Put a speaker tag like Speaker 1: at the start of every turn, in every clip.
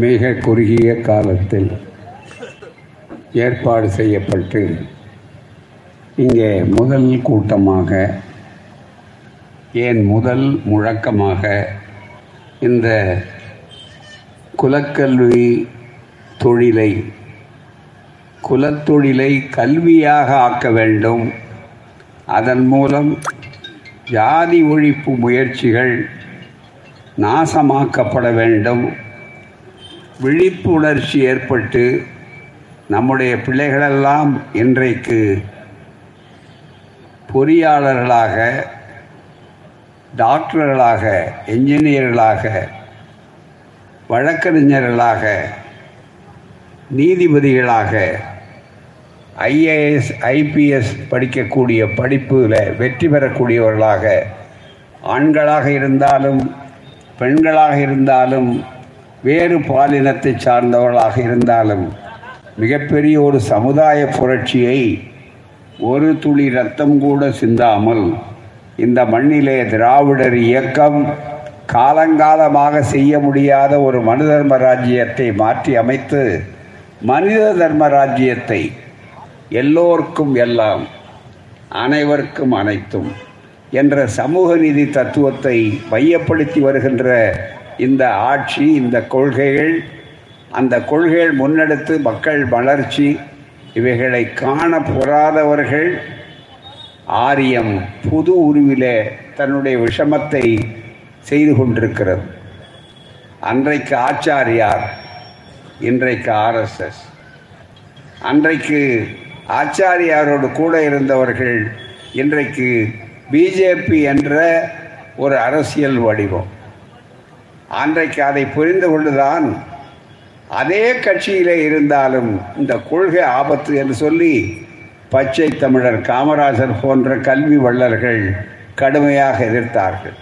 Speaker 1: மிக குறுகிய காலத்தில் ஏற்பாடு செய்யப்பட்டு இங்கே முதல் கூட்டமாக ஏன் முதல் முழக்கமாக இந்த குலக்கல்வி தொழிலை குலத்தொழிலை கல்வியாக ஆக்க வேண்டும். அதன் மூலம் ஜாதி ஒழிப்பு முயற்சிகள் நாசமாக்கப்பட வேண்டும். விழிப்புணர்ச்சி ஏற்பட்டு நம்முடைய பிள்ளைகளெல்லாம் இன்றைக்கு பொறியாளர்களாக டாக்டர்களாக என்ஜினியர்களாக வழக்கறிஞர்களாக நீதிபதிகளாக ஐஏஎஸ் ஐபிஎஸ் படிக்கக்கூடிய படிப்பில் வெற்றி பெறக்கூடியவர்களாக ஆண்களாக இருந்தாலும் பெண்களாக இருந்தாலும் வேறு பாலினத்தை சார்ந்தவர்களாக இருந்தாலும் மிகப்பெரிய ஒரு சமுதாய புரட்சியை ஒரு துளி ரத்தம் கூட சிந்தாமல் இந்த மண்ணிலே திராவிடர் இயக்கம் காலங்காலமாக செய்ய முடியாத ஒரு மனு தர்ம ராஜ்யத்தை மாற்றி அமைத்து மனித தர்ம ராஜ்யத்தை எல்லோருக்கும் எல்லாம் அனைவருக்கும் அனைத்தும் என்ற சமூக நீதி தத்துவத்தை மையப்படுத்தி வருகின்ற இந்த ஆட்சி இந்த கொள்கைகள் அந்த கொள்கைகள் முன்னெடுத்து மக்கள் வளர்ச்சி இவைகளை காண பொறாதவர்கள் ஆரியம் புது உருவிலே தன்னுடைய விஷமத்தை செய்து கொண்டிருக்கிறது. அன்றைக்கு ஆச்சாரியார் இன்றைக்கு ஆர்எஸ்எஸ் அன்றைக்கு ஆச்சாரியாரோடு கூட இருந்தவர்கள் இன்றைக்கு பிஜேபி என்ற ஒரு அரசியல் வடிவம். அன்றைக்கு அதை புரிந்து கொண்டுதான் அதே கட்சியிலே இருந்தாலும் இந்த கொள்கை ஆபத்து என்று சொல்லி பச்சை தமிழர் காமராஜர் போன்ற கல்வி வள்ளல்கள் கடுமையாக எதிர்த்தார்கள்.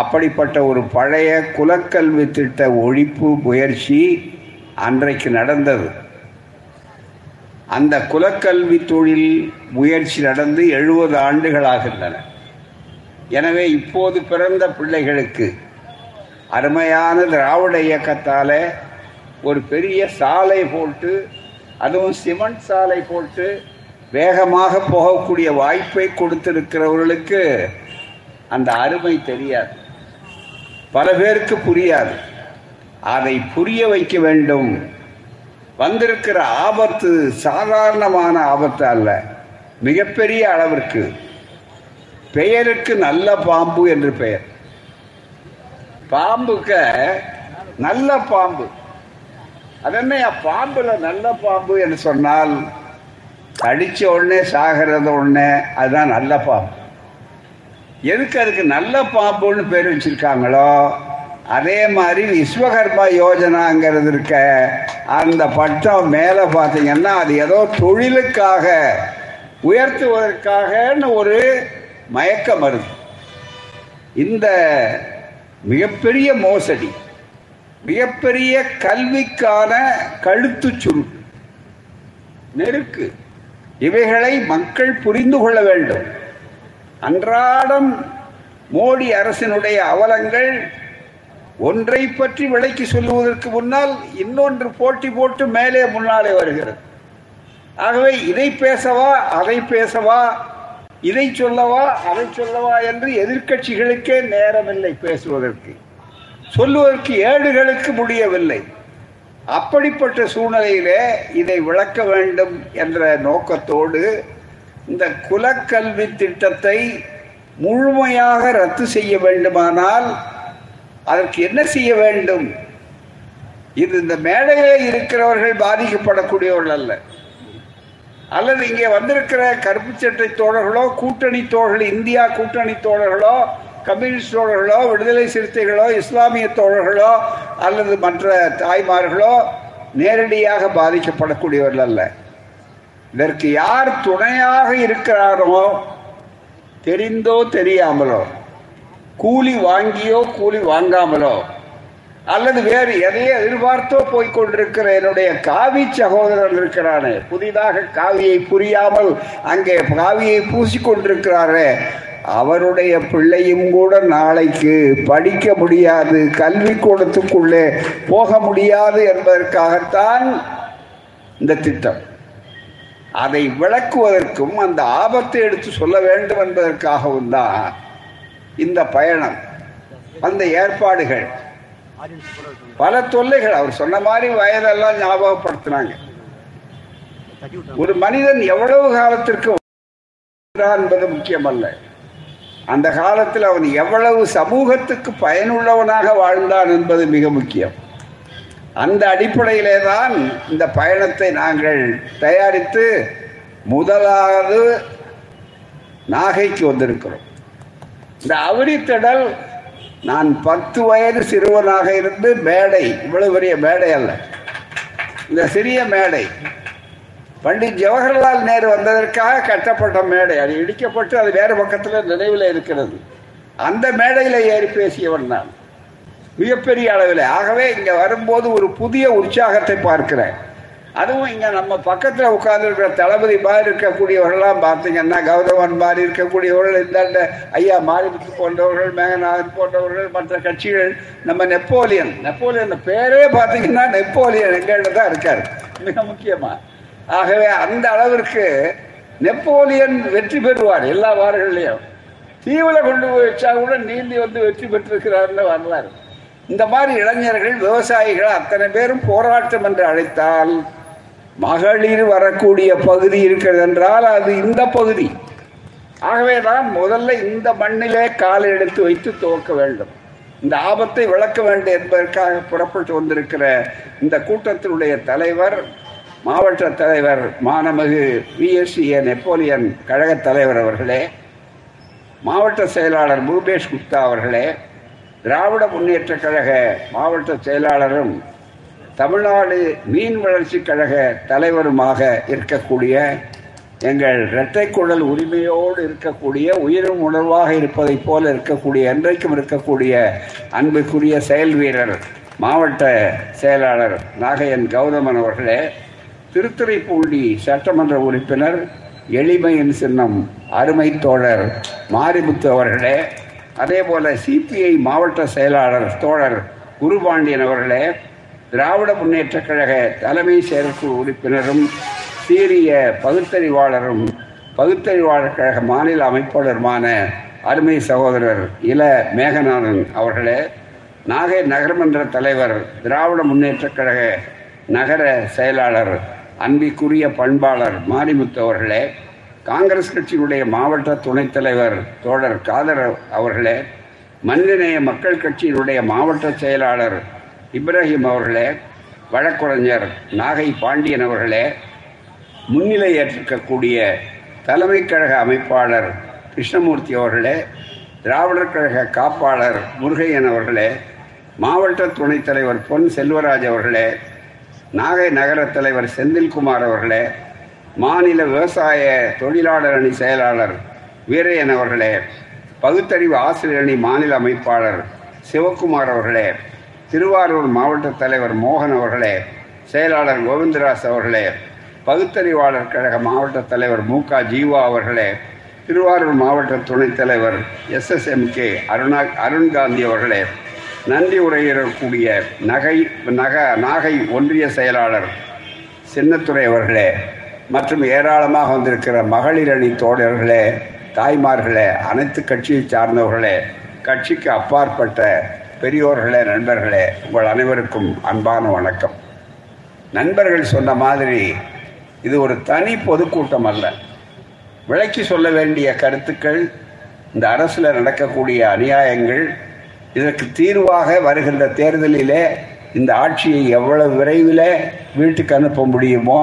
Speaker 1: அப்படிப்பட்ட ஒரு பழைய குலக்கல்வி திட்ட ஒழிப்பு முயற்சி அன்றைக்கு நடந்தது. அந்த குலக்கல்வி தொழில் முயற்சி நடந்து எழுபது ஆண்டுகளாகின்றன எனவே இப்போது பிறந்த பிள்ளைகளுக்கு அருமையான திராவிட இயக்கத்தால் ஒரு பெரிய சாலை போட்டு அதுவும் சிமெண்ட் சாலை போட்டு வேகமாக போகக்கூடிய வாய்ப்பை கொடுத்திருக்கிறவர்களுக்கு அந்த அருமை தெரியாது. பல பேருக்கு புரியாது. அதை புரிய வைக்க வேண்டும். வந்திருக்கிற ஆபத்து சாதாரணமான ஆபத்து அல்ல. மிகப்பெரிய அளவிற்கு. பெயருக்கு நல்ல பாம்பு என்று பெயர். பாம்புக்க நல்ல பாம்பு. அதென்ன பாம்புல நல்ல பாம்பு என்று சொன்னால் அடிச்ச உடனே சாகிறது உடனே அதுதான் நல்ல பாம்பு. எதுக்கு அதுக்கு நல்ல பாம்புன்னு பேர் வச்சிருக்காங்களோ அதே மாதிரி விஸ்வகர்மா யோஜனாங்கிறது இருக்க அந்த பட்டம் மேலே பார்த்தீங்கன்னா அது ஏதோ தொழிலுக்காக உயர்த்துவதற்காகன்னு ஒரு மயக்க மருந்து இந்த மிகப்பெரிய மோசடி மிகப்பெரிய கல்விக்கான கழுத்து சுரு நெருக்கு. இவைகளை மக்கள் புரிந்து கொள்ள வேண்டும். அன்றாடம் மோடி அரசினுடைய அவலங்கள் ஒன்றை பற்றி விலைக்கு சொல்லுவதற்கு முன்னால் இன்னொன்று போட்டி போட்டு மேலே முன்னாலே வருகிறது. ஆகவே இதை பேசவா அதை பேசவா இதை சொல்லவா அதை சொல்லவா என்று எதிர்க்கட்சிகளுக்கே நேரமில்லை பேசுவதற்கு. சொல்லுவதற்கு ஏடுகளுக்கு முடியவில்லை. அப்படிப்பட்ட சூழ்நிலையிலே இதை விளக்க வேண்டும் என்ற நோக்கத்தோடு இந்த குலக்கல்வி திட்டத்தை முழுமையாக ரத்து செய்ய வேண்டுமானால் அதற்கு என்ன செய்ய வேண்டும்? இது இந்த மேடையில் இருக்கிறவர்கள் பாதிக்கப்படக்கூடியவர்கள் அல்ல. அல்லது இங்கே வந்திருக்கிற கருப்பு சட்டை தோழர்களோ கூட்டணி தோழர்கள் இந்தியா கூட்டணி தோழர்களோ கம்யூனிஸ்ட் தோழர்களோ விடுதலை சிறுத்தைகளோ இஸ்லாமிய தோழர்களோ அல்லது மற்ற தாய்மார்களோ நேரடியாக பாதிக்கப்படக்கூடியவர்கள் அல்ல. இதற்கு யார் துணையாக இருக்கிறாரோ தெரிந்தோ தெரியாமலோ கூலி வாங்கியோ கூலி வாங்காமலோ அல்லது வேறு எதையோ எதிர்பார்த்தோ போய்கொண்டிருக்கிற என்னுடைய காவி சகோதரர் இருக்கிறானே. புதிதாக காவியை புரியாமல் அங்கே காவியை பூசிக்கொண்டிருக்கிறாரே அவருடைய பிள்ளையும் கூட நாளைக்கு படிக்க முடியாது கல்விக்கூடத்துக்குள்ளே போக முடியாது என்பதற்காகத்தான் இந்த திட்டம். அதை விளக்குவதற்கும் அந்த ஆபத்தை எடுத்து சொல்ல வேண்டும் என்பதற்காகவும் தான் இந்த பயணம் அந்த ஏற்பாடுகள். பல தொல்லைகள். அவர் சொன்ன மாதிரி வயதெல்லாம் ஞாபகப்படுத்தினாங்க. ஒரு மனிதன் எவ்வளவு காலத்திற்கு என்பது முக்கியமல்ல. அந்த காலத்தில் அவன் எவ்வளவு சமூகத்துக்கு பயனுள்ளவனாக வாழ்ந்தான் என்பது மிக முக்கியம். அந்த அடிப்படையிலே தான் இந்த பயணத்தை நாங்கள் தயாரித்து முதலாவது நாகைக்கு வந்திருக்கிறோம். இந்த அவரித்திடல் நான் பத்து வயது சிறுவனாக இருந்து மேடை இவ்வளவு பெரிய மேடை அல்ல. இந்த சிறிய மேடை. பண்டிட் ஜவஹர்லால் நேரு வந்ததற்காக கட்டப்பட்ட மேடை. அது இடிக்கப்பட்டு அது வேறு பக்கத்தில் நினைவில் இருக்கிறது. அந்த மேடையில் ஏறி பேசியவன் நான். மிகப்பெரிய அளவில். ஆகவே இங்கே வரும்போது ஒரு புதிய உற்சாகத்தை பார்க்கிறேன். அதுவும் இங்கே நம்ம பக்கத்தில் உட்கார்ந்துருக்கிற தளபதி மாதிரி இருக்கக்கூடியவர்கள்லாம் பார்த்தீங்கன்னா கௌதவன் மாதிரி இருக்கக்கூடியவர்கள் இந்த ஐயா மாரிமுத்து போன்றவர்கள் மேகநாதன் போன்றவர்கள் மற்ற கட்சிகள் நம்ம நெப்போலியன். நெப்போலியன் பேரே பார்த்தீங்கன்னா நெப்போலியன் எங்கள்கிட்ட தான் இருக்கார். மிக முக்கியமாக ஆகவே அந்த அளவிற்கு நெப்போலியன் வெற்றி பெறுவார் எல்லா வார்கள்லையும் தீவில் கொண்டு போய் வச்சா கூட நீந்தி வந்து வெற்றி பெற்றிருக்கிறார்னு வரலாறு. இந்த மாதிரி இளைஞர்கள் விவசாயிகள் அத்தனை பேரும் போராட்டம் என்று அழைத்தால் மகளிர் வரக்கூடிய பகுதி இருக்கிறது என்றால் அது இந்த பகுதி. ஆகவே தான் முதல்ல இந்த மண்ணிலே காலை எடுத்து வைத்து துவக்க வேண்டும். இந்த ஆபத்தை விளக்க வேண்டும் என்பதற்காக புறப்பட்டு வந்திருக்கிற இந்த கூட்டத்தினுடைய தலைவர் மாவட்ட தலைவர் மாணமிகு விஎஸ்சிஏ நெப்போலியன் கழக தலைவர் அவர்களே மாவட்ட செயலாளர் பூபேஷ் குப்தா அவர்களே திராவிட முன்னேற்ற கழக மாவட்ட செயலாளரும் தமிழ்நாடு மீன் வளர்ச்சி கழக தலைவருமாக இருக்கக்கூடிய எங்கள் இரட்டை குழல் உரிமையோடு இருக்கக்கூடிய உயிரும் உணர்வாக இருப்பதைப் போல இருக்கக்கூடிய என்றைக்கும் இருக்கக்கூடிய அன்புக்குரிய செயல் வீரர் மாவட்ட செயலாளர் நாகையன் கௌதமன் அவர்களே திருத்துறைப்பூண்டி சட்டமன்ற உறுப்பினர் எளிமையின் சின்னம் அருமை தோழர் மாரிமுத்து அவர்களே அதே போல சிபிஐ மாவட்ட செயலாளர் தோழர் குருபாண்டியன் அவர்களே திராவிட முன்னேற்ற கழக தலைமை செயற்குழு உறுப்பினரும் சீரிய பகுத்தறிவாளரும் பகுத்தறிவாளர் கழக மாநில அமைப்பாளருமான அருமை சகோதரர் இள மேகநாதன் அவர்களே நாகை நகரமன்ற தலைவர் திராவிட முன்னேற்ற கழக நகர செயலாளர் அன்பிற்குரிய பண்பாளர் மாரிமுத்து அவர்களே காங்கிரஸ் கட்சியினுடைய மாவட்ட துணைத் தலைவர் தோழர் காதர் அவர்களே மனிதநேய மக்கள் கட்சியினுடைய மாவட்ட செயலாளர் இப்ராஹிம் அவர்களே வழக்குரைஞர் நாகை பாண்டியன் அவர்களே முன்னிலை ஏற்றிருக்கக்கூடிய தலைமை கழக அமைப்பாளர் கிருஷ்ணமூர்த்தி அவர்களே திராவிடர் கழக காப்பாளர் முருகையன் அவர்களே மாவட்ட துணைத் தலைவர் பொன் செல்வராஜ் அவர்களே நாகை நகர தலைவர் செந்தில்குமார் அவர்களே மாநில விவசாய தொழிலாளர் அணி செயலாளர் வீரையன் அவர்களே பகுத்தறிவு ஆசிரியர் அணி மாநில அமைப்பாளர் சிவக்குமார் அவர்களே திருவாரூர் மாவட்ட தலைவர் மோகன் அவர்களே செயலாளர் கோவிந்தராஸ் அவர்களே பகுத்தறிவாளர் கழக மாவட்ட தலைவர் மு க ஜீவா அவர்களே திருவாரூர் மாவட்ட துணைத் தலைவர் எஸ்எஸ்எம்கே அருணா அருண்காந்தி அவர்களே நன்றி உரையிடக்கூடிய நகை நக நாகை ஒன்றிய செயலாளர் சின்னத்துறை அவர்களே மற்றும் ஏராளமாக வந்திருக்கிற மகளிர் அணி தோழர்களே தாய்மார்களே அனைத்து கட்சியை சார்ந்தவர்களே கட்சிக்கு அப்பாற்பட்ட பெரியோர்களே நண்பர்களே உங்கள் அனைவருக்கும் அன்பான வணக்கம். நண்பர்கள் சொன்ன மாதிரி இது ஒரு தனி பொதுக்கூட்டம் அல்ல. விளக்கி சொல்ல வேண்டிய கருத்துக்கள் இந்த அரசில் நடக்கக்கூடிய அநியாயங்கள் இதற்கு தீர்வாக வருகின்ற தேர்தலிலே இந்த ஆட்சியை எவ்வளவு விரைவில் வீட்டுக்கு அனுப்ப முடியுமோ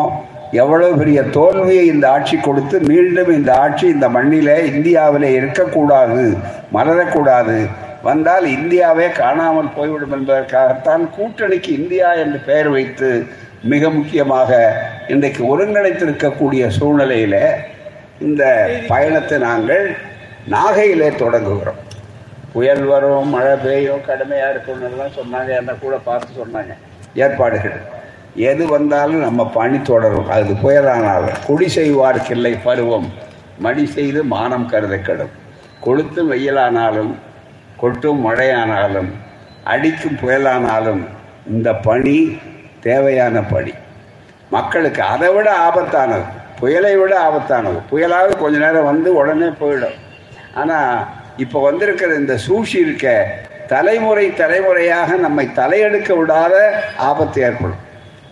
Speaker 1: எவ்வளவு பெரிய தோல்வியை இந்த ஆட்சி கொடுத்து மீண்டும் இந்த ஆட்சி இந்த மண்ணிலே இந்தியாவில் இருக்கக்கூடாது மலரக்கூடாது வந்தால் இந்தியாவே காணாமல் போய்விடும் என்பதற்காகத்தான் கூட்டணிக்கு இந்தியா என்று பெயர் வைத்து மிக முக்கியமாக இன்றைக்கு ஒருங்கிணைத்திருக்கக்கூடிய சூழ்நிலையில் இந்த பயணத்தை நாங்கள் நாகையிலே தொடங்குகிறோம். புயல் வரும் மழை பெய்யும் கடுமையாக இருக்கும்னுலாம் சொன்னாங்க. என்ன கூட பார்த்து சொன்னாங்க. ஏற்பாடுகள். எது வந்தாலும் நம்ம பணி தொடரும். அது புயலானாலும் குடி செய்வார்க்கில்லை பருவம். மடி செய்து மானம் கருத கெடும் கொளுத்தும் வெயிலானாலும் கொட்டும் மழையானாலும் அடிக்கும் புயலானாலும் இந்த பணி தேவையான பணி. மக்களுக்கு அதை விட ஆபத்தானது. புயலை விட ஆபத்தானது. புயலாவது கொஞ்ச நேரம் வந்து உடனே போயிடும். ஆனால் இப்போ வந்திருக்கிற இந்த சூழ்ச்சி இருக்க தலைமுறை தலைமுறையாக நம்மை தலையெடுக்க விடாத ஆபத்து ஏற்படும்.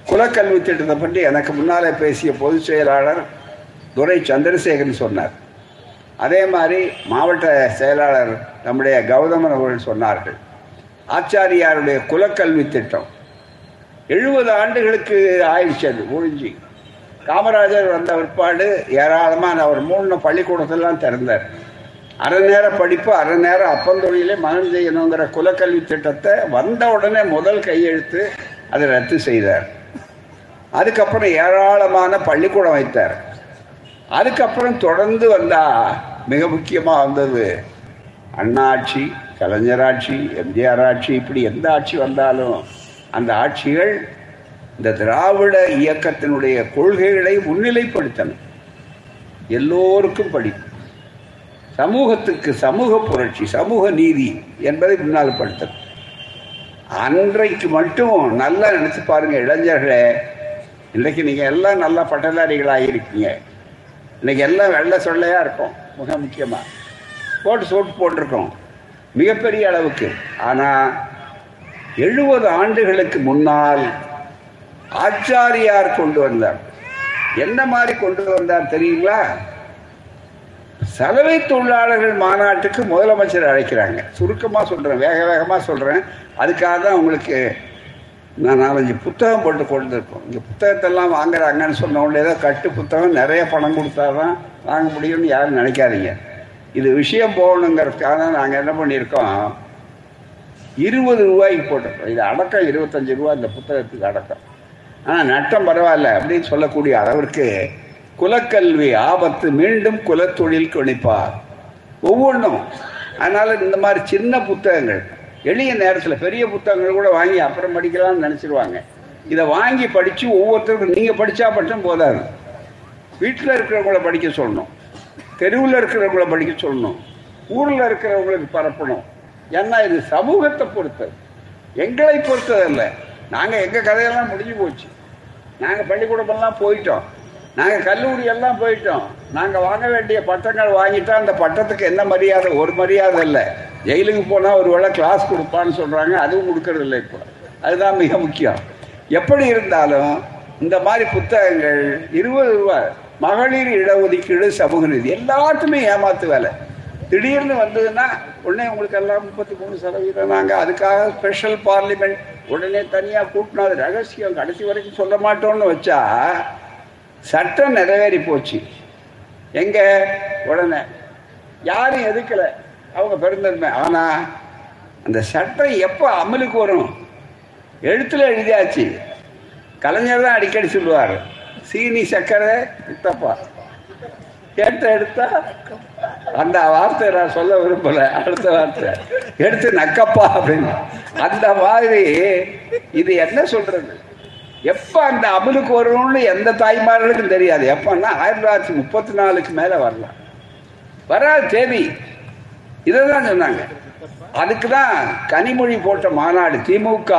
Speaker 1: குலக்கல்வி திட்டத்தை பற்றி எனக்கு முன்னாலே பேசிய பொதுச் செயலாளர் துரை சந்திரசேகரன் சொன்னார். அதே மாதிரி மாவட்ட செயலாளர் நம்முடைய கௌதமன் அவர்கள் சொன்னார்கள். ஆச்சாரியாருடைய குலக்கல்வி திட்டம். எழுபது ஆண்டுகளுக்கு ஆயிடுச்சு அது முடிஞ்சு. காமராஜர் வந்த பிற்பாடு ஏராளமான அவர் மூணு பள்ளிக்கூடத்தெல்லாம் திறந்தார். அரை நேர படிப்பு அரை நேரம் அப்பந்தொழிலே மகன் செய்யணுங்கிற குலக்கல்வி திட்டத்தை வந்த உடனே முதல் கையெழுத்து அதை ரத்து செய்தார். அதுக்கப்புறம் ஏராளமான பள்ளிக்கூடம் வைத்தார். அதுக்கப்புறம் தொடர்ந்து வந்தா மிக முக்கியமாக வந்தது அண்ணாட்சி கலைஞர் ஆட்சி எம்ஜிஆர் ஆட்சி இப்படி எந்த ஆட்சி வந்தாலும் அந்த ஆட்சிகள் இந்த திராவிட இயக்கத்தினுடைய கொள்கைகளை முன்னிலைப்படுத்தணும் எல்லோருக்கும் படிப்பு சமூகத்துக்கு சமூக புரட்சி சமூக நீதி என்பதை முன்னால் படுத்தணும் அன்றைக்கு மட்டும் நல்லா நினைச்சு பாருங்க இளைஞர்களே. இன்றைக்கு நீங்கள் எல்லாம் நல்லா பட்டதாரிகளாக இருக்கீங்க இன்னைக்கு எல்லாம் வெள்ளை சொல்லையாக இருக்கும். மிக முக்கியமாக போட்டு சோட்டு போட்டிருக்கோம். மிகப்பெரிய அளவுக்கு. ஆனால் எழுபது ஆண்டுகளுக்கு முன்னால் ஆச்சாரியார் கொண்டு வந்தார். என்ன மாதிரி கொண்டு வந்தார் தெரியுங்களா? சலவை தொழிலாளர்கள் மாநாட்டுக்கு முதலமைச்சர் அழைக்கிறாங்க. சுருக்கமாக சொல்கிறேன் வேக வேகமாக சொல்கிறேன் அதுக்காக தான் உங்களுக்கு நான் நாலஞ்சு புத்தகம் போட்டு கொண்டிருக்கோம் இந்த புத்தகத்தெல்லாம் வாங்குறாங்கன்னு சொன்ன உடனே ஏதோ கட்டு புத்தகம் நிறைய பணம் கொடுத்தா தான் வாங்க முடியும்னு யாரும் நினைக்காதீங்க. இது விஷயம் போகணுங்கிறதுக்காக தான் நாங்கள் என்ன பண்ணியிருக்கோம்? இருபது ரூபாய்க்கு போட்டிருக்கோம். இது அடக்கம் இருபத்தஞ்சு ரூபா இந்த புத்தகத்துக்கு அடக்கம். ஆனால் நட்டம் பரவாயில்ல அப்படின்னு சொல்லக்கூடிய அளவிற்கு குலக்கல்வி ஆபத்து மீண்டும் குலத்தொழில் கணிப்பார் ஒவ்வொன்றும். அதனால் இந்த மாதிரி சின்ன புத்தகங்கள் எளிய நேரத்தில் பெரிய புத்தகங்கள் கூட வாங்கி அப்புறம் படிக்கலாம்னு நினச்சிருவாங்க. இதை வாங்கி படித்து ஒவ்வொருத்தருக்கும் நீங்கள் படித்தா மட்டும் போதாது. வீட்டில் இருக்கிறவங்கள படிக்க சொல்லணும். தெருவில் இருக்கிறவங்கள படிக்க சொல்லணும். ஊரில் இருக்கிறவங்களுக்கு பரப்பணும். ஏன்னா இது சமூகத்தை பொறுத்தது. எங்களை பொறுத்ததல்ல. நாங்கள் எங்கள் கதையெல்லாம் முடிஞ்சு போச்சு. நாங்கள் பள்ளிக்கூடமெல்லாம் போயிட்டோம். நாங்கள் கல்லூரி எல்லாம் போயிட்டோம். நாங்கள் வாங்க வேண்டிய பட்டங்கள் வாங்கிட்டா அந்த பட்டத்துக்கு என்ன மரியாதை? ஒரு மரியாதை இல்லை. ஜெயிலுக்கு போனால் ஒரு வேளை கிளாஸ் கொடுப்பான்னு சொல்கிறாங்க அதுவும் கொடுக்கறது இல்லை இப்போ. அதுதான் மிக முக்கியம். எப்படி இருந்தாலும் இந்த மாதிரி புத்தகங்கள் இருபது ரூபாய் மகளிர் இடஒதுக்கீடு சமூக நீதி எல்லாத்துமே ஏமாத்து வேலை. திடீர்னு வந்ததுன்னா உடனே உங்களுக்கு எல்லாம் முப்பத்தி மூணு சதவீதம் நாங்கள் அதுக்காக ஸ்பெஷல் பார்லிமெண்ட் உடனே தனியாக கூட்டினா ரகசியம் கடைசி வரைக்கும் சொல்ல மாட்டோம்னு வச்சா சட்டம் நிறைவேறி போச்சு. எங்க? உடனே. யாரும் எதுக்கல? அவங்க பெருந்தன்மை. ஆனா அந்த சட்டம் எப்போ அமலுக்கு வரும்? எழுத்துல எழுதியாச்சு. கலைஞர் தான் அடிக்கடி சொல்லுவார். சீனி சக்கரை இத்தப்பா கேட்ட எடுத்தா அந்த வார்த்தை நான் சொல்ல விரும்பல. அடுத்த வார்த்தை. எடுத்து நக்கப்பா அப்படின்னு. அந்த மாதிரி இது என்ன சொல்றது? எப்ப அந்த அமலுக்கு வரணும்னு எந்த தாய்மார்களுக்கும் தெரியாது. எப்பன்னா ஆயிரத்தி தொள்ளாயிரத்தி முப்பத்தி நாலுக்கு மேல வரலாம். வராது தேதி. இதை தான் சொன்னாங்க. அதுக்கு தான் கனிமொழி போட்ட மாநாடு திமுக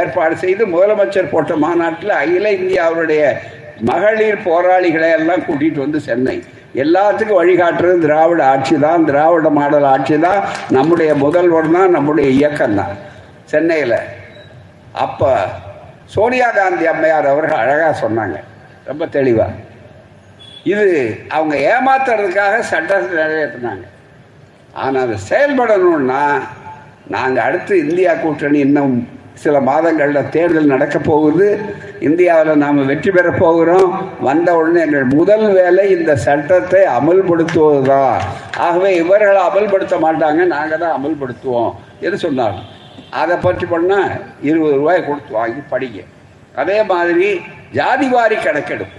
Speaker 1: ஏற்பாடு செய்து முதலமைச்சர் போட்ட மாநாட்டில் அகில இந்தியாவுடைய மகளிர் போராளிகளை எல்லாம் கூட்டிட்டு வந்து சென்னை. எல்லாத்துக்கும் வழிகாட்டுறது திராவிட ஆட்சி தான். திராவிட மாடல் ஆட்சி தான். நம்முடைய முதல்வர் தான் நம்முடைய இயக்கம் தான் சென்னையில். அப்போ சோனியா காந்தி அம்மையார் அவர்கள் அழகாக சொன்னாங்க. ரொம்ப தெளிவாக இது அவங்க ஏமாத்துறதுக்காக சட்டத்தை நிறைவேற்றினாங்க. ஆனால் அது செயல்படணும்னா நாங்கள் அடுத்து இந்தியா கூட்டணி இன்னும் சில மாதங்களில் தேர்தல் நடக்க போகுது. இந்தியாவில் நாம் வெற்றி பெற போகிறோம். வந்த உடனே எங்கள் முதல் வேலை இந்த சட்டத்தை அமல்படுத்துவது தான் ஆகவே இவர்கள் அமல்படுத்த மாட்டாங்க நாங்கள் தான் அமல்படுத்துவோம். என்று சொன்னார்கள் அதை பற்றி பண்ணால் இருபது ரூபாய் கொடுத்து வாங்கி படிங்க. அதே மாதிரி ஜாதிவாரி கணக்கெடுப்பு.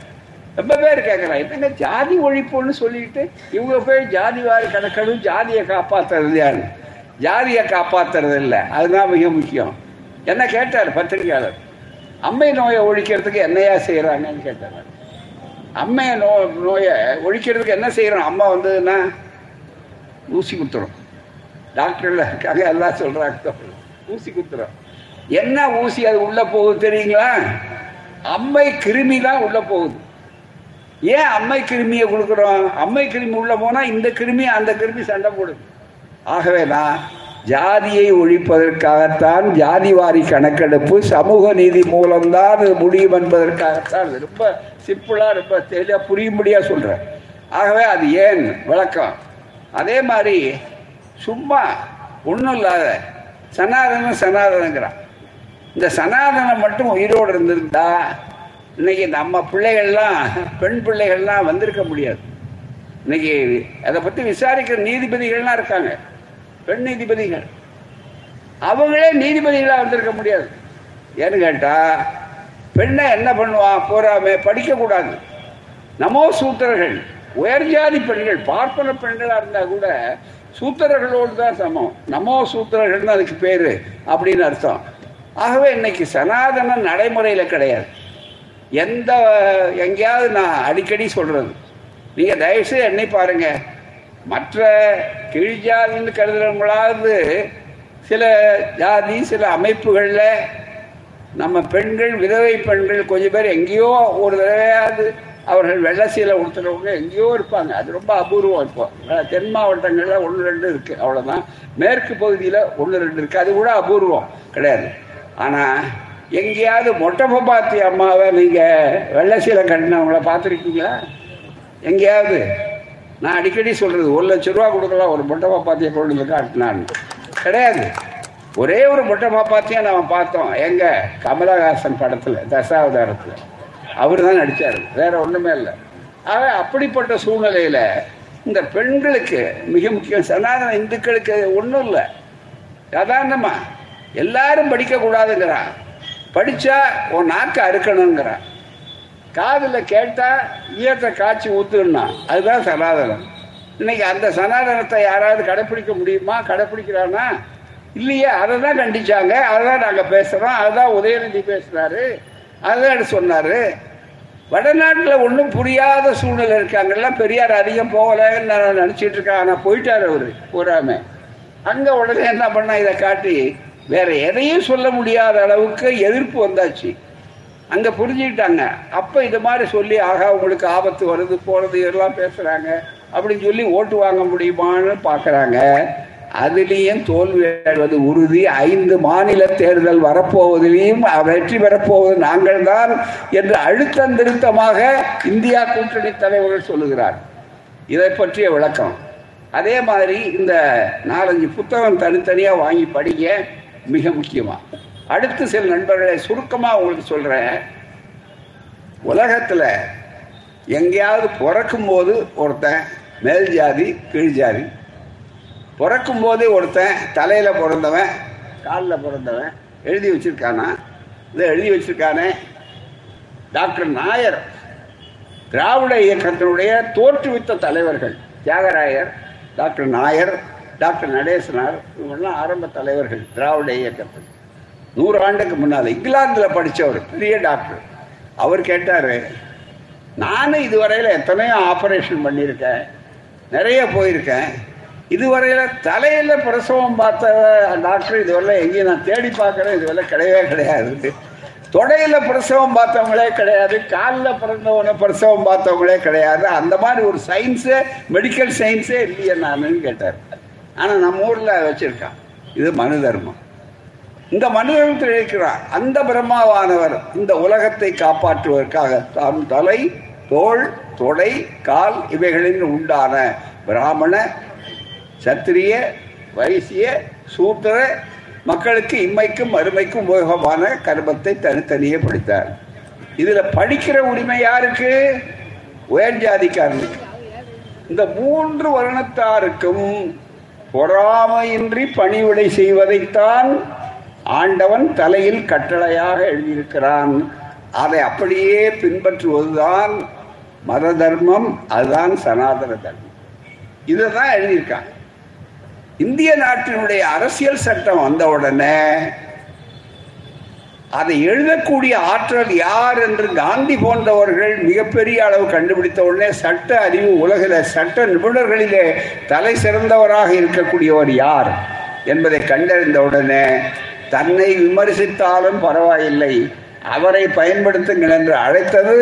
Speaker 1: ரொம்ப பேர் கேட்குறாங்க என்னங்க ஜாதி ஒழிப்புன்னு சொல்லிட்டு இவங்க போய் ஜாதி வாரி கணக்கெடுப்பு ஜாதியை காப்பாற்றுறது யாரு? ஜாதியை காப்பாற்றுறது இல்லை. அதுதான் மிக முக்கியம். என்ன கேட்டார் பத்திரிகையாளர்? அம்மை நோயை ஒழிக்கிறதுக்கு என்னையா செய்கிறாங்கன்னு கேட்டார். அம்மை நோ நோயை ஒழிக்கிறதுக்கு என்ன செய்கிறோம் அம்மா வந்ததுன்னா ஊசி குத்துறோம். டாக்டர்ல இருக்காங்க எல்லாம் சொல்கிறாங்க ஊசி குத்துறோம் என்ன ஊசி அது உள்ள போகுது தெரியுங்களா? அம்மை கிருமி தான் உள்ள போகுது. ஏன் அம்மை கிருமியை கொடுக்குறோம்? அம்மை கிருமி உள்ள போனா இந்த கிருமி அந்த கிருமி சண்டை போடுது. ஆகவே தான் ஜாதியை ஒழிப்பதற்காகத்தான் ஜாதிவாரி கணக்கெடுப்பு சமூக நீதி மூலம்தான் முடியும் என்பதற்காகத்தான். ரொம்ப சிம்பிளா ரொம்ப தெளிவா புரியும்படியா சொல்றேன். ஆகவே அது ஏன் விளக்கம் அதே மாதிரி சும்மா ஒன்றும் இல்லாத சனாதனம் சனாதனங்கிறான். இந்த சனாதனம் மட்டும் உயிரோடு இருந்திருந்தா இன்னைக்கு நம்ம பிள்ளைகள்லாம் பெண் பிள்ளைகள்லாம் வந்திருக்க முடியாது. இன்னைக்கு அதை பற்றி விசாரிக்கிற நீதிபதிகள்லாம் இருக்காங்க. பெண் நீதிபதிகள். அவங்களே நீதிபதிகளாக வந்திருக்க முடியாது. ஏன்னு கேட்டால் பெண்ணை என்ன பண்ணுவான் போறாமே படிக்கக்கூடாது நமோ சூத்திரர்கள் உயர்ஜாதி பெண்கள் பார்ப்பன பெண்களாக இருந்தால் கூட சூத்திரர்களோடு தான் சமம். நமோ சூத்திரர்கள்னு அதுக்கு பேர் அப்படின்னு அர்த்தம். ஆகவே இன்னைக்கு சனாதன நடைமுறையில் கிடையாது. எந்த எங்கேயாவது நான் அடிக்கடி சொல்கிறது நீங்கள் தயவுசெய்து எண்ணி பாருங்கள் மற்ற கீழ்ஜாதின்னு கருதுகிறவங்களாவது கருதுறவங்களாவது சில ஜாதி சில அமைப்புகளில் நம்ம பெண்கள் விதவை பெண்கள் கொஞ்சம் பேர் எங்கேயோ ஒரு தடவையாவது அவர்கள் வெள்ளை சீலை உடுத்துறவங்க எங்கேயோ இருப்பாங்க. அது ரொம்ப அபூர்வம் இப்போ. தென் மாவட்டங்களில் ஒன்று ரெண்டு இருக்குது அவ்வளோதான் மேற்கு பகுதியில் ஒன்று ரெண்டு இருக்குது அது கூட அபூர்வம். கிடையாது. ஆனால் எங்கேயாவது மொட்டை பாத்தி அம்மாவை நீங்கள் வெள்ளை சீலை கட்டினவங்கள பார்த்துருக்கீங்களா? எங்கேயாவது? நான் அடிக்கடி சொல்கிறது ஒரு லட்ச ரூபா கொடுக்கலாம் ஒரு மொட்டை பாப்பாத்தியை கொண்டு வந்து காட்டினான்னு. கிடையாது. ஒரே ஒரு மொட்டை பாப்பாத்தியை நாம் பார்த்தோம். எங்க? கமலஹாசன் படத்தில் தசாவதாரத்தில். அவர் தான் நடித்தார் வேற ஒன்றுமே இல்லை. ஆக அப்படிப்பட்ட சூழ்நிலையில் இந்த பெண்களுக்கு மிக முக்கியம் சனாதன இந்துக்களுக்கு ஒன்றும் இல்லை. சாதாரணமா எல்லாரும் படிக்கக்கூடாதுங்கிறான் படித்தா உன் நாக்கு அறுக்கணுங்கிறான் காதில் கேட்டால் ஈயத்தை காய்ச்சி ஊத்துனா அதுதான் சனாதனம். இன்னைக்கு அந்த சனாதனத்தை யாராவது கடைப்பிடிக்க முடியுமா? கடைப்பிடிக்கிறானா? இல்லையே அதை தான் கண்டிச்சாங்க. அதை தான் நாங்கள் பேசுகிறோம் அதுதான் உதயநிதி பேசுகிறாரு அதுதான் சொன்னார். வடநாட்டில் ஒன்றும் புரியாத சூழ்நிலை இருக்காங்கெல்லாம் பெரியார் அதிகம் போகலைன்னு நான் நினச்சிட்டு இருக்கேன். ஆனால் போயிட்டார் அவர் பூராமே அங்கே உடனே என்ன பண்ணா இதை காட்டி வேற எதையும் சொல்ல முடியாத அளவுக்கு எதிர்ப்பு வந்தாச்சு. அங்கே புரிஞ்சுக்கிட்டாங்க. அப்போ இது மாதிரி சொல்லி ஆகா உங்களுக்கு ஆபத்து வருது போகிறது இதெல்லாம் பேசுகிறாங்க அப்படின்னு சொல்லி ஓட்டு வாங்க முடியுமான்னு பார்க்குறாங்க அதுலேயும் தோல்வி அடைவது உறுதி. ஐந்து மாநில தேர்தல் வரப்போவதிலையும் வெற்றி பெறப்போவது நாங்கள் தான் என்று அழுத்தம் திருத்தமாக இந்தியா கூட்டணி தலைவர்கள் சொல்லுகிறார். இதை பற்றிய விளக்கம். அதே மாதிரி இந்த நாலஞ்சு புத்தகம் தனித்தனியாக வாங்கி படிக்க மிக முக்கியமாக அடுத்து சில நண்பர்களை சுருக்கமாக உங்களுக்கு சொல்கிறேன் உலகத்தில் எங்கேயாவது பிறக்கும் போது ஒருத்தன் மேல் ஜாதி கீழ் ஜாதி பிறக்கும் போதே ஒருத்தன் தலையில் பிறந்தவன் காலில் பிறந்தவன் எழுதி வச்சிருக்கானா? இதை எழுதி வச்சிருக்கானே. டாக்டர் நாயர் திராவிட இயக்கத்தினுடைய தோற்றுவித்த தலைவர்கள். தியாகராயர் டாக்டர் நாயர் டாக்டர் நடேசனார் இவங்கெல்லாம் ஆரம்ப தலைவர்கள் திராவிட இயக்கத்தில். நூறு ஆண்டுக்கு முன்னால் இங்கிலாந்தில் படித்தவர் பெரிய டாக்டர். அவர் கேட்டார் நானும் இதுவரையில் எத்தனையோ ஆப்ரேஷன் பண்ணியிருக்கேன் நிறைய போயிருக்கேன். இதுவரையில் தலையில் பிரசவம் பார்த்த டாக்டர் இதுவரை எங்கேயும் நான் தேடி பார்க்குறேன் இதுவரை கிடையவே கிடையாது. தொடையில் பிரசவம் பார்த்தவங்களே கிடையாது காலில் பிறந்தவனை பிரசவம் பார்த்தவங்களே கிடையாது. அந்த மாதிரி ஒரு சயின்ஸு மெடிக்கல் சயின்ஸே இல்லையே நானுன்னு கேட்டார். ஆனால் நம்ம ஊரில் வச்சுருக்கான். இது மனு தர்மம். இந்த மனிதர்கள் இருக்கிறார் அந்த பிரம்மாவானவர் இந்த உலகத்தை காப்பாற்றுவதற்காக தான் தலை தோல் தொடை கால் இவைகளில் உண்டான பிராமண சத்திரிய வைசிய சூத்திர மக்களுக்கு இம்மைக்கும் அருமைக்கும் உபயோகமான கர்மத்தை தனித்தனியே படித்தார். இதுல படிக்கிற உரிமை யாருக்கு? உயர்ஜாதிக்காரனுக்கு இந்த மூன்று வருணத்தாருக்கும் பொறாமையின்றி பணிவிடை செய்வதைத்தான் ஆண்டவன் தலையில் கட்டளையாக எழுதியிருக்கிறான். அதை அப்படியே பின்பற்றுவதுதான் மத தர்மம் அதுதான் சனாதன தர்மம். இதை தான் எழுதியிருக்கான். இந்திய நாட்டினுடைய அரசியல் சட்டம் வந்த உடனே அதை எழுதக்கூடிய ஆற்றல் யார் என்று காந்தி போன்றவர்கள் மிகப்பெரிய அளவு கண்டுபிடித்த உடனே சட்ட அறிவு உலகில சட்ட நிபுணர்களிலே தலை சிறந்தவராக இருக்கக்கூடியவர் யார் என்பதை கண்டறிந்த உடனே தன்னை விமர்சித்தாலும் பரவாயில்லை அவரை பயன்படுத்துங்கள் என்று அழைத்தது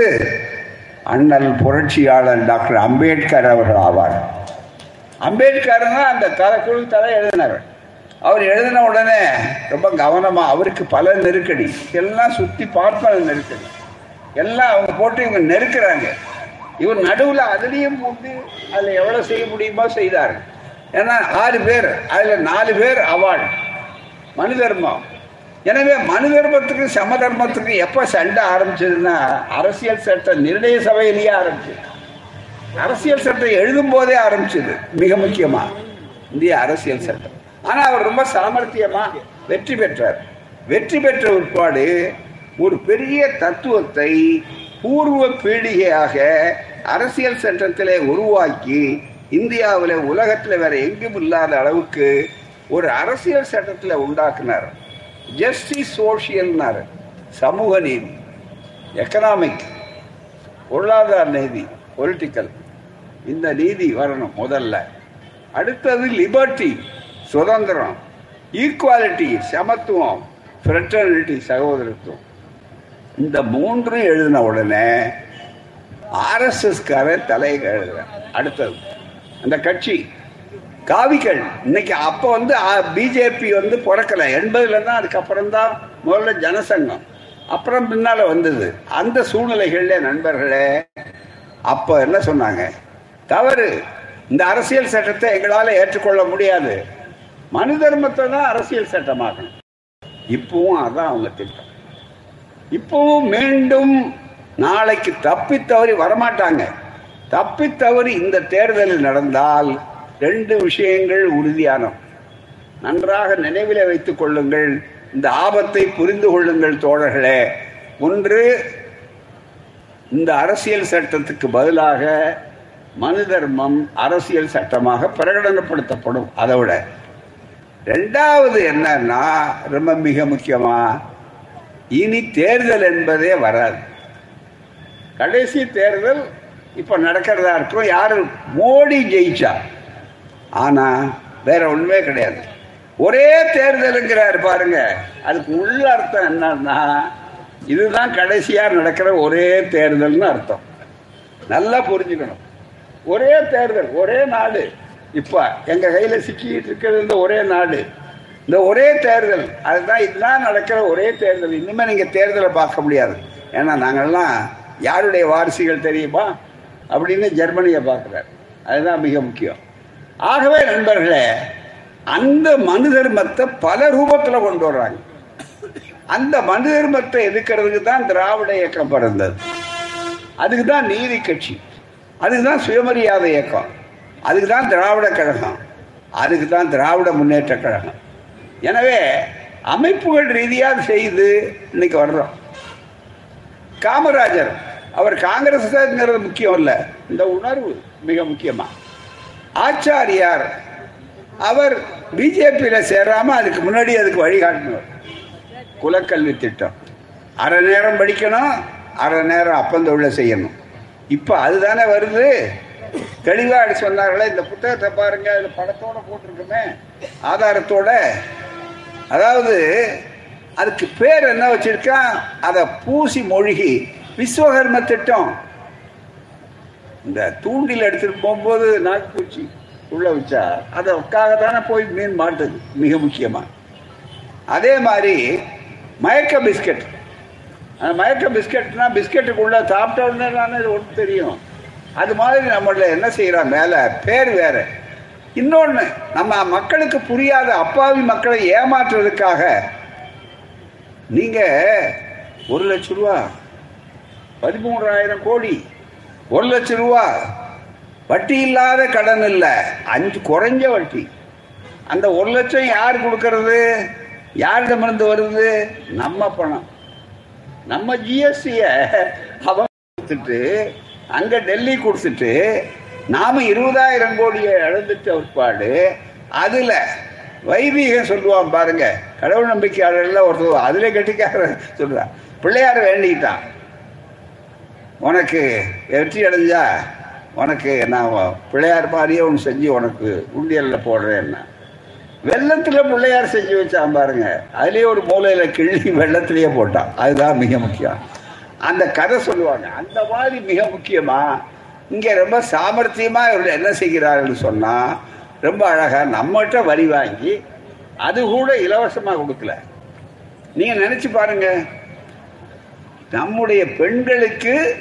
Speaker 1: அண்ணல் புரட்சியாளர் டாக்டர் அம்பேத்கர் அவர்கள் ஆவார். அம்பேத்கர் தான் அந்த தலை குழு தலை எழுதினார். அவர் எழுதின உடனே ரொம்ப கவனமாக அவருக்கு பல நெருக்கடி. எல்லாம் சுற்றி பார்ப்பன நெருக்கடி. எல்லாம் அவங்க போட்டு இவங்க நெருக்கிறாங்க. இவர் நடுவில் அதுலேயும் போட்டு அதில் எவ்வளோ செய்ய முடியுமோ செய்தார். ஏன்னா ஆறு பேர் அதில் நாலு பேர் அவார்டு. மனு தர்மம் எனவே மனு தர்மத்துக்கு சம தர்மத்துக்கு எப்போ சண்டை ஆரம்பிச்சதுன்னா அரசியல் சட்ட நிர்ணய சபையிலேயே ஆரம்பிச்சது. அரசியல் சட்டம் எழுதும் போதே ஆரம்பிச்சது. மிக முக்கியமா. இந்திய அரசியல் சட்டம். ஆனா அவர் ரொம்ப சாமர்த்தியமா வெற்றி பெற்றார். வெற்றி பெற்ற உட்பாடு ஒரு பெரிய தத்துவத்தை பூர்வ பீடிகையாக அரசியல் சட்டத்திலே உருவாக்கி இந்தியாவில் உலகத்தில் வேற எங்கும் இல்லாத அளவுக்கு ஒரு அரசியல் சட்டத்தில் உண்டாக்குனார். ஜஸ்டிஸ் சோசியல்னார் சமூக நீதி. எக்கனாமிக் பொருளாதார நீதி. பொலிட்டிக்கல் இந்த நீதி வரணும் முதல்ல. அடுத்தது லிபர்ட்டி சுதந்திரம் ஈக்குவாலிட்டி சமத்துவம் ஃப்ரெட்டர்னிட்டி சகோதரத்துவம். இந்த மூன்றும் எழுதின உடனே ஆர்எஸ்எஸ்கார தலையை எழுதுறேன் அடுத்தது அந்த கட்சி காவிகள். இன்னைக்கு அப்போ வந்து பிஜேபி வந்து பிறக்கல. எண்பதுல தான் அதுக்கப்புறம் தான் முதல்ல ஜனசங்கம். அப்புறம் பின்னால வந்தது. அந்த சூழ்நிலைகள்ல நண்பர்களே அப்ப என்ன சொன்னாங்க? தவறு. இந்த அரசியல் சட்டத்தை எங்களால ஏற்றுக்கொள்ள முடியாது. மனு தர்மத்தை தான் அரசியல் சட்டமாகணும் இப்பவும் அதான் அவங்க திட்டம். இப்பவும் மீண்டும் நாளைக்கு தப்பி தவறி வரமாட்டாங்க. தப்பி தவறி இந்த தேர்தலில் நடந்தால் ரெண்டு விஷயங்கள் உறுதியான நன்றாக நினைவில் வைத்துக் கொள்ளுங்கள். இந்த ஆபத்தை புரிந்து கொள்ளுங்கள் தோழர்களே. ஒன்று இந்த அரசியல் சட்டத்துக்கு பதிலாக மனு தர்மம் அரசியல் சட்டமாக பிரகடனப்படுத்தப்படும். அதை விட ரெண்டாவது என்னன்னா ரொம்ப மிக முக்கியமா இனி தேர்தல் என்பதே வராது. கடைசி தேர்தல் இப்ப நடக்கிறதா இருக்கும். யாரு? மோடி ஜெயிச்சா. ஆனா வேற ஒண்ணுமே கிடையாது. ஒரே தேர்தலுங்கிறாரு பாருங்க. அதுக்கு உள்ள அர்த்தம் என்னன்னா இதுதான் கடைசியாக நடக்கிற ஒரே தேர்தல்னு அர்த்தம். நல்லா புரிஞ்சுக்கணும். ஒரே தேர்தல் ஒரே நாடு. இப்போ எங்கள் கையில் சிக்கிட்டு இருக்கிறது இந்த ஒரே நாடு. இந்த ஒரே தேர்தல் அதுதான் இதுதான் நடக்கிற ஒரே தேர்தல். இன்னுமே நீங்கள் தேர்தலை பார்க்க முடியாது. ஏன்னா நாங்கள்லாம் யாருடைய வாரிசுகள் தெரியுமா? அப்படின்னு ஜெர்மனியை பார்க்குறார். அதுதான் மிக முக்கியம். ஆகவே நண்பர்களே அந்த மனு தர்மத்தை பல ரூபத்தில் கொண்டு வர்றாங்க. அந்த மனு தர்மத்தை எதிர்க்கிறதுக்கு தான் திராவிட இயக்கம் பிறந்தது. அதுக்கு தான் நீதி கட்சி. அதுக்கு தான் சுயமரியாதை இயக்கம். அதுக்கு தான் திராவிட கழகம். அதுக்கு தான் திராவிட முன்னேற்ற கழகம். எனவே அமைப்புகள் ரீதியாக செய்து இன்னைக்கு வர்றோம். காமராஜர் அவர் காங்கிரஸ்ங்கிறது முக்கியம் இல்லை. இந்த உணர்வு மிக முக்கியமாக ஆச்சாரியார் அவர் பிஜேபியில் சேராமல் அதுக்கு முன்னாடி அதுக்கு வழிகாட்டினவர். குலக்கல்வி திட்டம். அரை நேரம் படிக்கணும் அரை நேரம் அப்பந்தொழில செய்யணும். இப்போ அதுதானே வருது. தெளிவாக சொன்னார்களே இந்த புத்தகத்தை பாருங்க அதில் படத்தோட போட்டிருக்குமே ஆதாரத்தோட. அதாவது அதுக்கு பேர் என்ன வச்சிருக்கான் அதை பூசி மொழிகி விஸ்வகர்ம திட்டம். இந்த தூண்டில் எடுத்துட்டு போகும்போது நாக்குப்பூச்சி உள்ள வச்சா அதற்காக தானே போய் மீன் மாட்டுது மிக முக்கியமாக அதே மாதிரி மயக்க பிஸ்கட். அந்த மயக்க பிஸ்கட்னா பிஸ்கட்டுக்குள்ள சாப்பிட்ட உடனே ஒன்று தெரியும். அது மாதிரி நம்மள என்ன செய்கிறோம் மேலே பேர் வேற. இன்னொன்று நம்ம மக்களுக்கு புரியாத அப்பாவி மக்களை ஏமாற்றுறதுக்காக நீங்கள் ஒரு லட்சம் ரூபா பதிமூன்றாயிரம் கோடி ஒரு லட்சம் ரூபா வட்டி இல்லாத கடன் இல்லை அஞ்சு குறைஞ்ச வட்டி. அந்த ஒரு லட்சம் யார் கொடுக்கறது? யாரிடமிருந்து வருது? நம்ம பணம். நம்ம ஜிஎஸ்டிய அவன் கொடுத்துட்டு அங்க டெல்லி கொடுத்துட்டு நாம இருபதாயிரம் கோடியை இழந்துட்ட உட்பாடு அதுல வைவீகம் சொல்லுவான் பாருங்க. கடவுள் நம்பிக்கையாளர்கள் ஒருத்தர் அதிலே கெட்டிக்கார சொல்கிறான் பிள்ளையார் வேண்டிக்கிட்டான். உனக்கு வெற்றி அடைஞ்சா உனக்கு நான் பிள்ளையார் மாதிரியே ஒன்று செஞ்சு உனக்கு உண்டியலில் போடுறேன்னா. வெள்ளத்தில் பிள்ளையார் செஞ்சு வச்சான் பாருங்க. அதுலேயே ஒரு மூலையில் கிள்ளி வெள்ளத்திலேயே போட்டான். அதுதான் மிக முக்கியம். அந்த கதை சொல்லுவாங்க. அந்த மாதிரி மிக முக்கியமா இங்கே ரொம்ப சாமர்த்தியமாக இவர்கள் என்ன செய்கிறார்கள் சொன்னால் ரொம்ப அழகாக நம்மகிட்ட வரி வாங்கி அது கூட இலவசமாக கொடுக்கல. நீங்கள் நினச்சி பாருங்க. நம்முடைய பெண்களுக்கு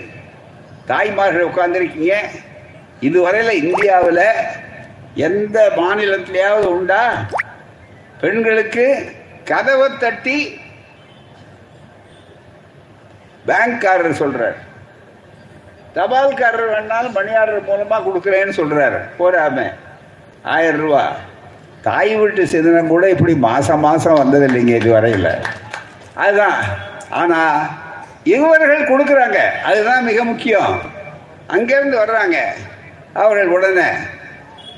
Speaker 1: தாய்மார்கள் உட்கார்ந்துருக்கீங்க. இதுவரையில் இந்தியாவில் எந்த மாநிலத்திலேயாவது உண்டா? பெண்களுக்கு கதவை தட்டி பேங்க்காரர் சொல்றார். தபால்காரர் வேணாலும் மணி ஆர்டர் மூலமா கொடுக்குறேன்னு சொல்றாரு. போறாம. ஆயிரம் ரூபா. தாய் வீட்டு சிதனம் கூட இப்படி மாசம் மாசம் வந்தது இல்லைங்க இது வரையில் அதுதான். ஆனா இவர்கள் கொடுக்குறாங்க. அதுதான் மிக முக்கியம். அங்கேருந்து வர்றாங்க. அவர்கள் உடனே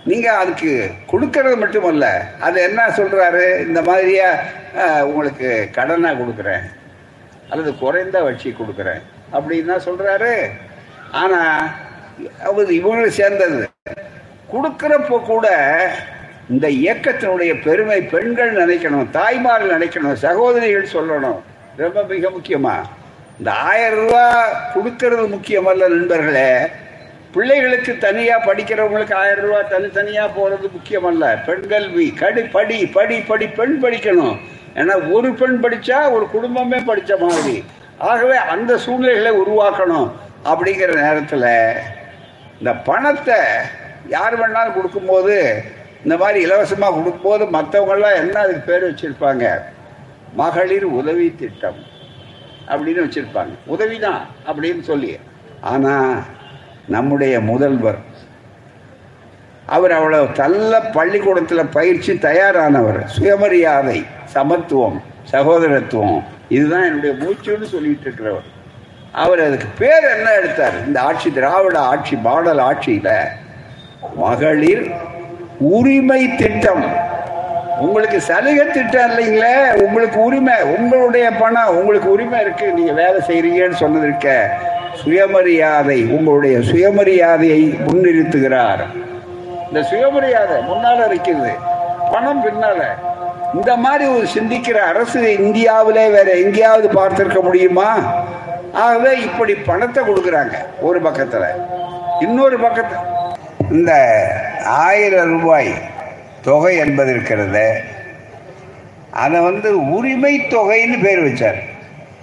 Speaker 1: நீங்க அதுக்கு கொடுக்கறது மட்டுமல்ல அது என்ன சொல்றாரு? இந்த மாதிரியா உங்களுக்கு கடனா கொடுக்குறேன் அல்லது குறைந்த வச்சு கொடுக்குறேன் அப்படின்னு தான் சொல்றாரு. ஆனா அவர் இவங்களும் சேர்ந்தது. கொடுக்கிறப்போ கூட இந்த இயக்கத்தினுடைய பெருமை பெண்கள் நினைக்கணும் தாய்மார்கள் நினைக்கணும் சகோதரிகள் சொல்லணும். ரொம்ப மிக முக்கியமா. இந்த ஆயிரம் ரூபாய் கொடுக்கறது முக்கியமல்ல நண்பர்களே பிள்ளைகளுக்கு தனியாக படிக்கிறவங்களுக்கு ஆயிரம் ரூபாய் தனித்தனியாக போகிறது முக்கியமல்ல. பெண் கல்வி கடி படி படி படி பெண் படிக்கணும். ஏன்னா ஒரு பெண் படித்தா ஒரு குடும்பமே படித்த மாதிரி. ஆகவே அந்த சூழ்நிலைகளை உருவாக்கணும் அப்படிங்கிற நேரத்தில் இந்த பணத்தை யார் வேணாலும் கொடுக்கும்போது இந்த மாதிரி இலவசமாக கொடுக்கும்போது மற்றவங்களாம் என்ன அதுக்கு பேர் வச்சிருப்பாங்க? மகளிர் உதவி திட்டம் அப்படின்னு உதவி தான் அப்படின்னு சொல்லி. ஆனால் நம்முடைய முதல்வர். அவர் அவ்வளவு நல்ல பள்ளிக்கூடத்தில் பயிற்சி தயாரானவர். சுயமரியாதை சமத்துவம் சகோதரத்துவம். இதுதான் என்னுடைய மூச்சுன்னு சொல்லிட்டு இருக்கிறவர் அவர் அதுக்கு பேர் என்ன எடுத்தார்? இந்த ஆட்சி திராவிட ஆட்சி மாடல் ஆட்சியில மகளிர் உரிமை திட்டம். உங்களுக்கு சலுகை திட்டம் இல்லைங்களே? உங்களுக்கு உரிமை உங்களுடைய பணம் உங்களுக்கு உரிமை இருக்கு. நீங்க வேலை செய்றீங்கன்னு இருக்க. சுயமரியாதை உங்களுடைய சுயமரியாதையை முன்னிறுத்துகிறார். இந்த சுயமரியாதை முன்னால இருக்குது. பணம் பின்னால. இந்த மாதிரி ஒரு சிந்திக்கிற அரசு இந்தியாவிலே வேற எங்கேயாவது பார்த்திருக்க முடியுமா? ஆகவே இப்படி பணத்தை கொடுக்குறாங்க ஒரு பக்கத்தில். இன்னொரு பக்கத்தில் இந்த ஆயிரம் ரூபாய் தொகை என்பது இருக்கிறது. அதை வந்து உரிமை தொகைன்னு பேர் வச்சார்.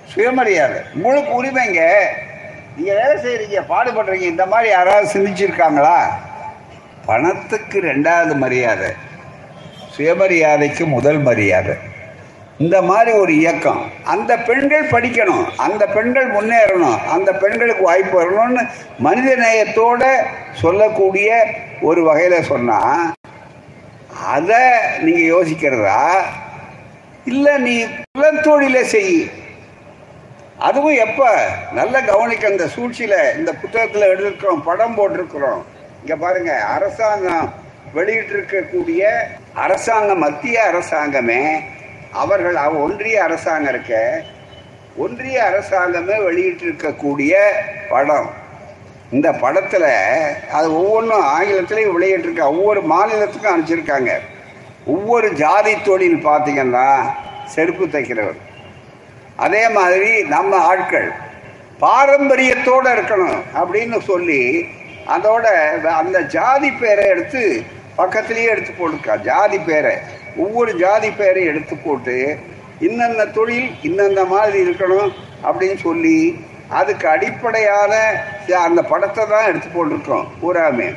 Speaker 1: சுயமரியாதை. உங்களுக்கு உரிமைங்க. நீங்கள் வேலை செய்கிறீங்க பாடுபடுறீங்க இந்த மாதிரி யாராவது சிந்திச்சிருக்காங்களா? பணத்துக்கு ரெண்டாவது மரியாதை. சுயமரியாதைக்கு முதல் மரியாதை. இந்த மாதிரி ஒரு இயக்கம். அந்த பெண்கள் படிக்கணும் அந்த பெண்கள் முன்னேறணும் அந்த பெண்களுக்கு வாய்ப்பு வரணும்னு மனித நேயத்தோட சொல்லக்கூடிய ஒரு வகையில் சொன்னால் அதை நீங்கள் யோசிக்கிறதா? இல்லை நீ குலத்தொழிலை செய். அதுவும் எப்போ? நல்ல கவனிக்க இந்த சூழ்ச்சியில் இந்த புத்தகத்தில் எழுதிருக்கிறோம் படம் போட்டிருக்கிறோம். இங்கே பாருங்க அரசாங்கம் வெளியிட்டிருக்கக்கூடிய அரசாங்கம் மத்திய அரசாங்கமே அவர்கள் அவ- ஒன்றிய அரசாங்கம் இருக்க ஒன்றிய அரசாங்கமே வெளியிட்டிருக்கக்கூடிய படம். இந்த படத்தில் அது ஒவ்வொன்றும் ஆங்கிலத்திலையும் வெளியிட்டிருக்க ஒவ்வொரு மாநிலத்துக்கும் அனுப்பிச்சிருக்காங்க. ஒவ்வொரு ஜாதி தொழில் பார்த்தீங்கன்னா செருப்பு தைக்கிறவர். அதே மாதிரி நம்ம ஆட்கள் பாரம்பரியத்தோடு இருக்கணும் அப்படின்னு சொல்லி அதோட அந்த ஜாதி பேரை எடுத்து பக்கத்திலேயே எடுத்து போட்டுருக்கா ஜாதி பேரை. ஒவ்வொரு ஜாதி பேரை எடுத்து போட்டு இன்னென்ன தொழில் இன்னென்ன மாதிரி இருக்கணும் அப்படின்னு சொல்லி அதுக்கு அடிப்படையான அந்த படத்தை தான் எடுத்து போட்டிருக்கோம். பூராமே.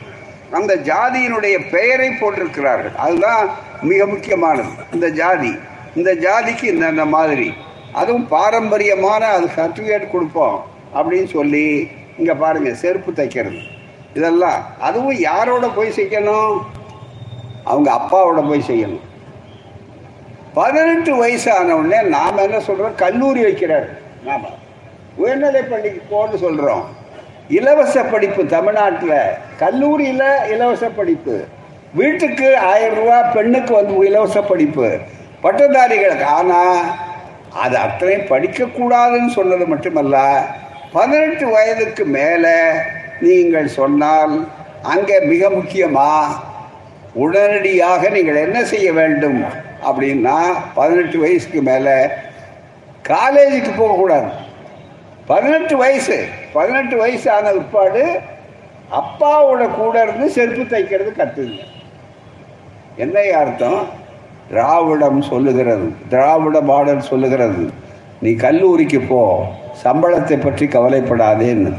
Speaker 1: அந்த ஜாதியினுடைய பெயரை போட்டிருக்கிறார்கள். அதுதான் மிக முக்கியமானது. இந்த ஜாதி. இந்த ஜாதிக்கு இந்தந்த மாதிரி? அதுவும் பாரம்பரியமான அது சர்டிஃபிகேட் கொடுப்போம் அப்படின்னு சொல்லி இங்கே பாருங்க செருப்பு தைக்கிறது. இதெல்லாம் அதுவும் யாரோட போய் செய்யணும்? அவங்க அப்பாவோட போய் செய்யணும். பதினெட்டு வயசு நாம் என்ன சொல்கிறோம் கல்லூரி வைக்கிறார். நாம் உயர்நிலை பள்ளிக்கு போன்னு சொல்கிறோம் இலவச படிப்பு தமிழ்நாட்டில். கல்லூரியில் இலவச படிப்பு. வீட்டுக்கு ஆயிரம் ரூபா பெண்ணுக்கு வந்து இலவச படிப்பு. பட்டதாரிகளுக்கு. ஆனால் அது அத்தனையும் படிக்கக்கூடாதுன்னு சொன்னது மட்டுமல்ல பதினெட்டு வயதுக்கு மேலே நீங்கள் சொன்னால் அங்கே மிக முக்கியமாக உடனடியாக நீங்கள் என்ன செய்ய வேண்டும் அப்படின்னா பதினெட்டு வயசுக்கு மேலே காலேஜுக்கு போகக்கூடாது. பதினெட்டு வயசு பதினெட்டு வயசு ஆன பிற்பாடு அப்பாவோட கூட இருந்து செருப்பு தைக்கிறது கற்றுங்க என்ன அர்த்தம்? திராவிடம் சொல்லுகிறது. திராவிட பாடல் சொல்லுகிறது. நீ கல்லூரிக்கு போ. சம்பளத்தை பற்றி கவலைப்படாதேன்னு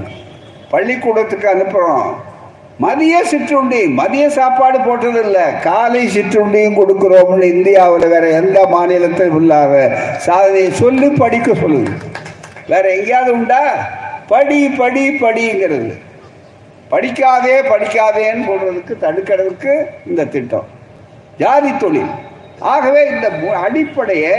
Speaker 1: பள்ளிக்கூடத்துக்கு அனுப்புகிறோம் மதிய சிற்றுண்டி. மதிய சாப்பாடு போட்டதில்லை. காலை சிற்றுண்டியும் கொடுக்குறோம்னு இந்தியாவில் வேற எந்த மாநிலத்திலும் இல்லாத சாதனையை சொல்லி படிக்க சொல்லுது வேற எங்கேயாவது உண்டா? படி படி படிங்கிறது. படிக்காதே படிக்காதேன்னு சொல்றதுக்கு தடுக்கிறதுக்கு இந்த திட்டம். ஜாதி தொழில். ஆகவே இந்த மு- அடிப்படையை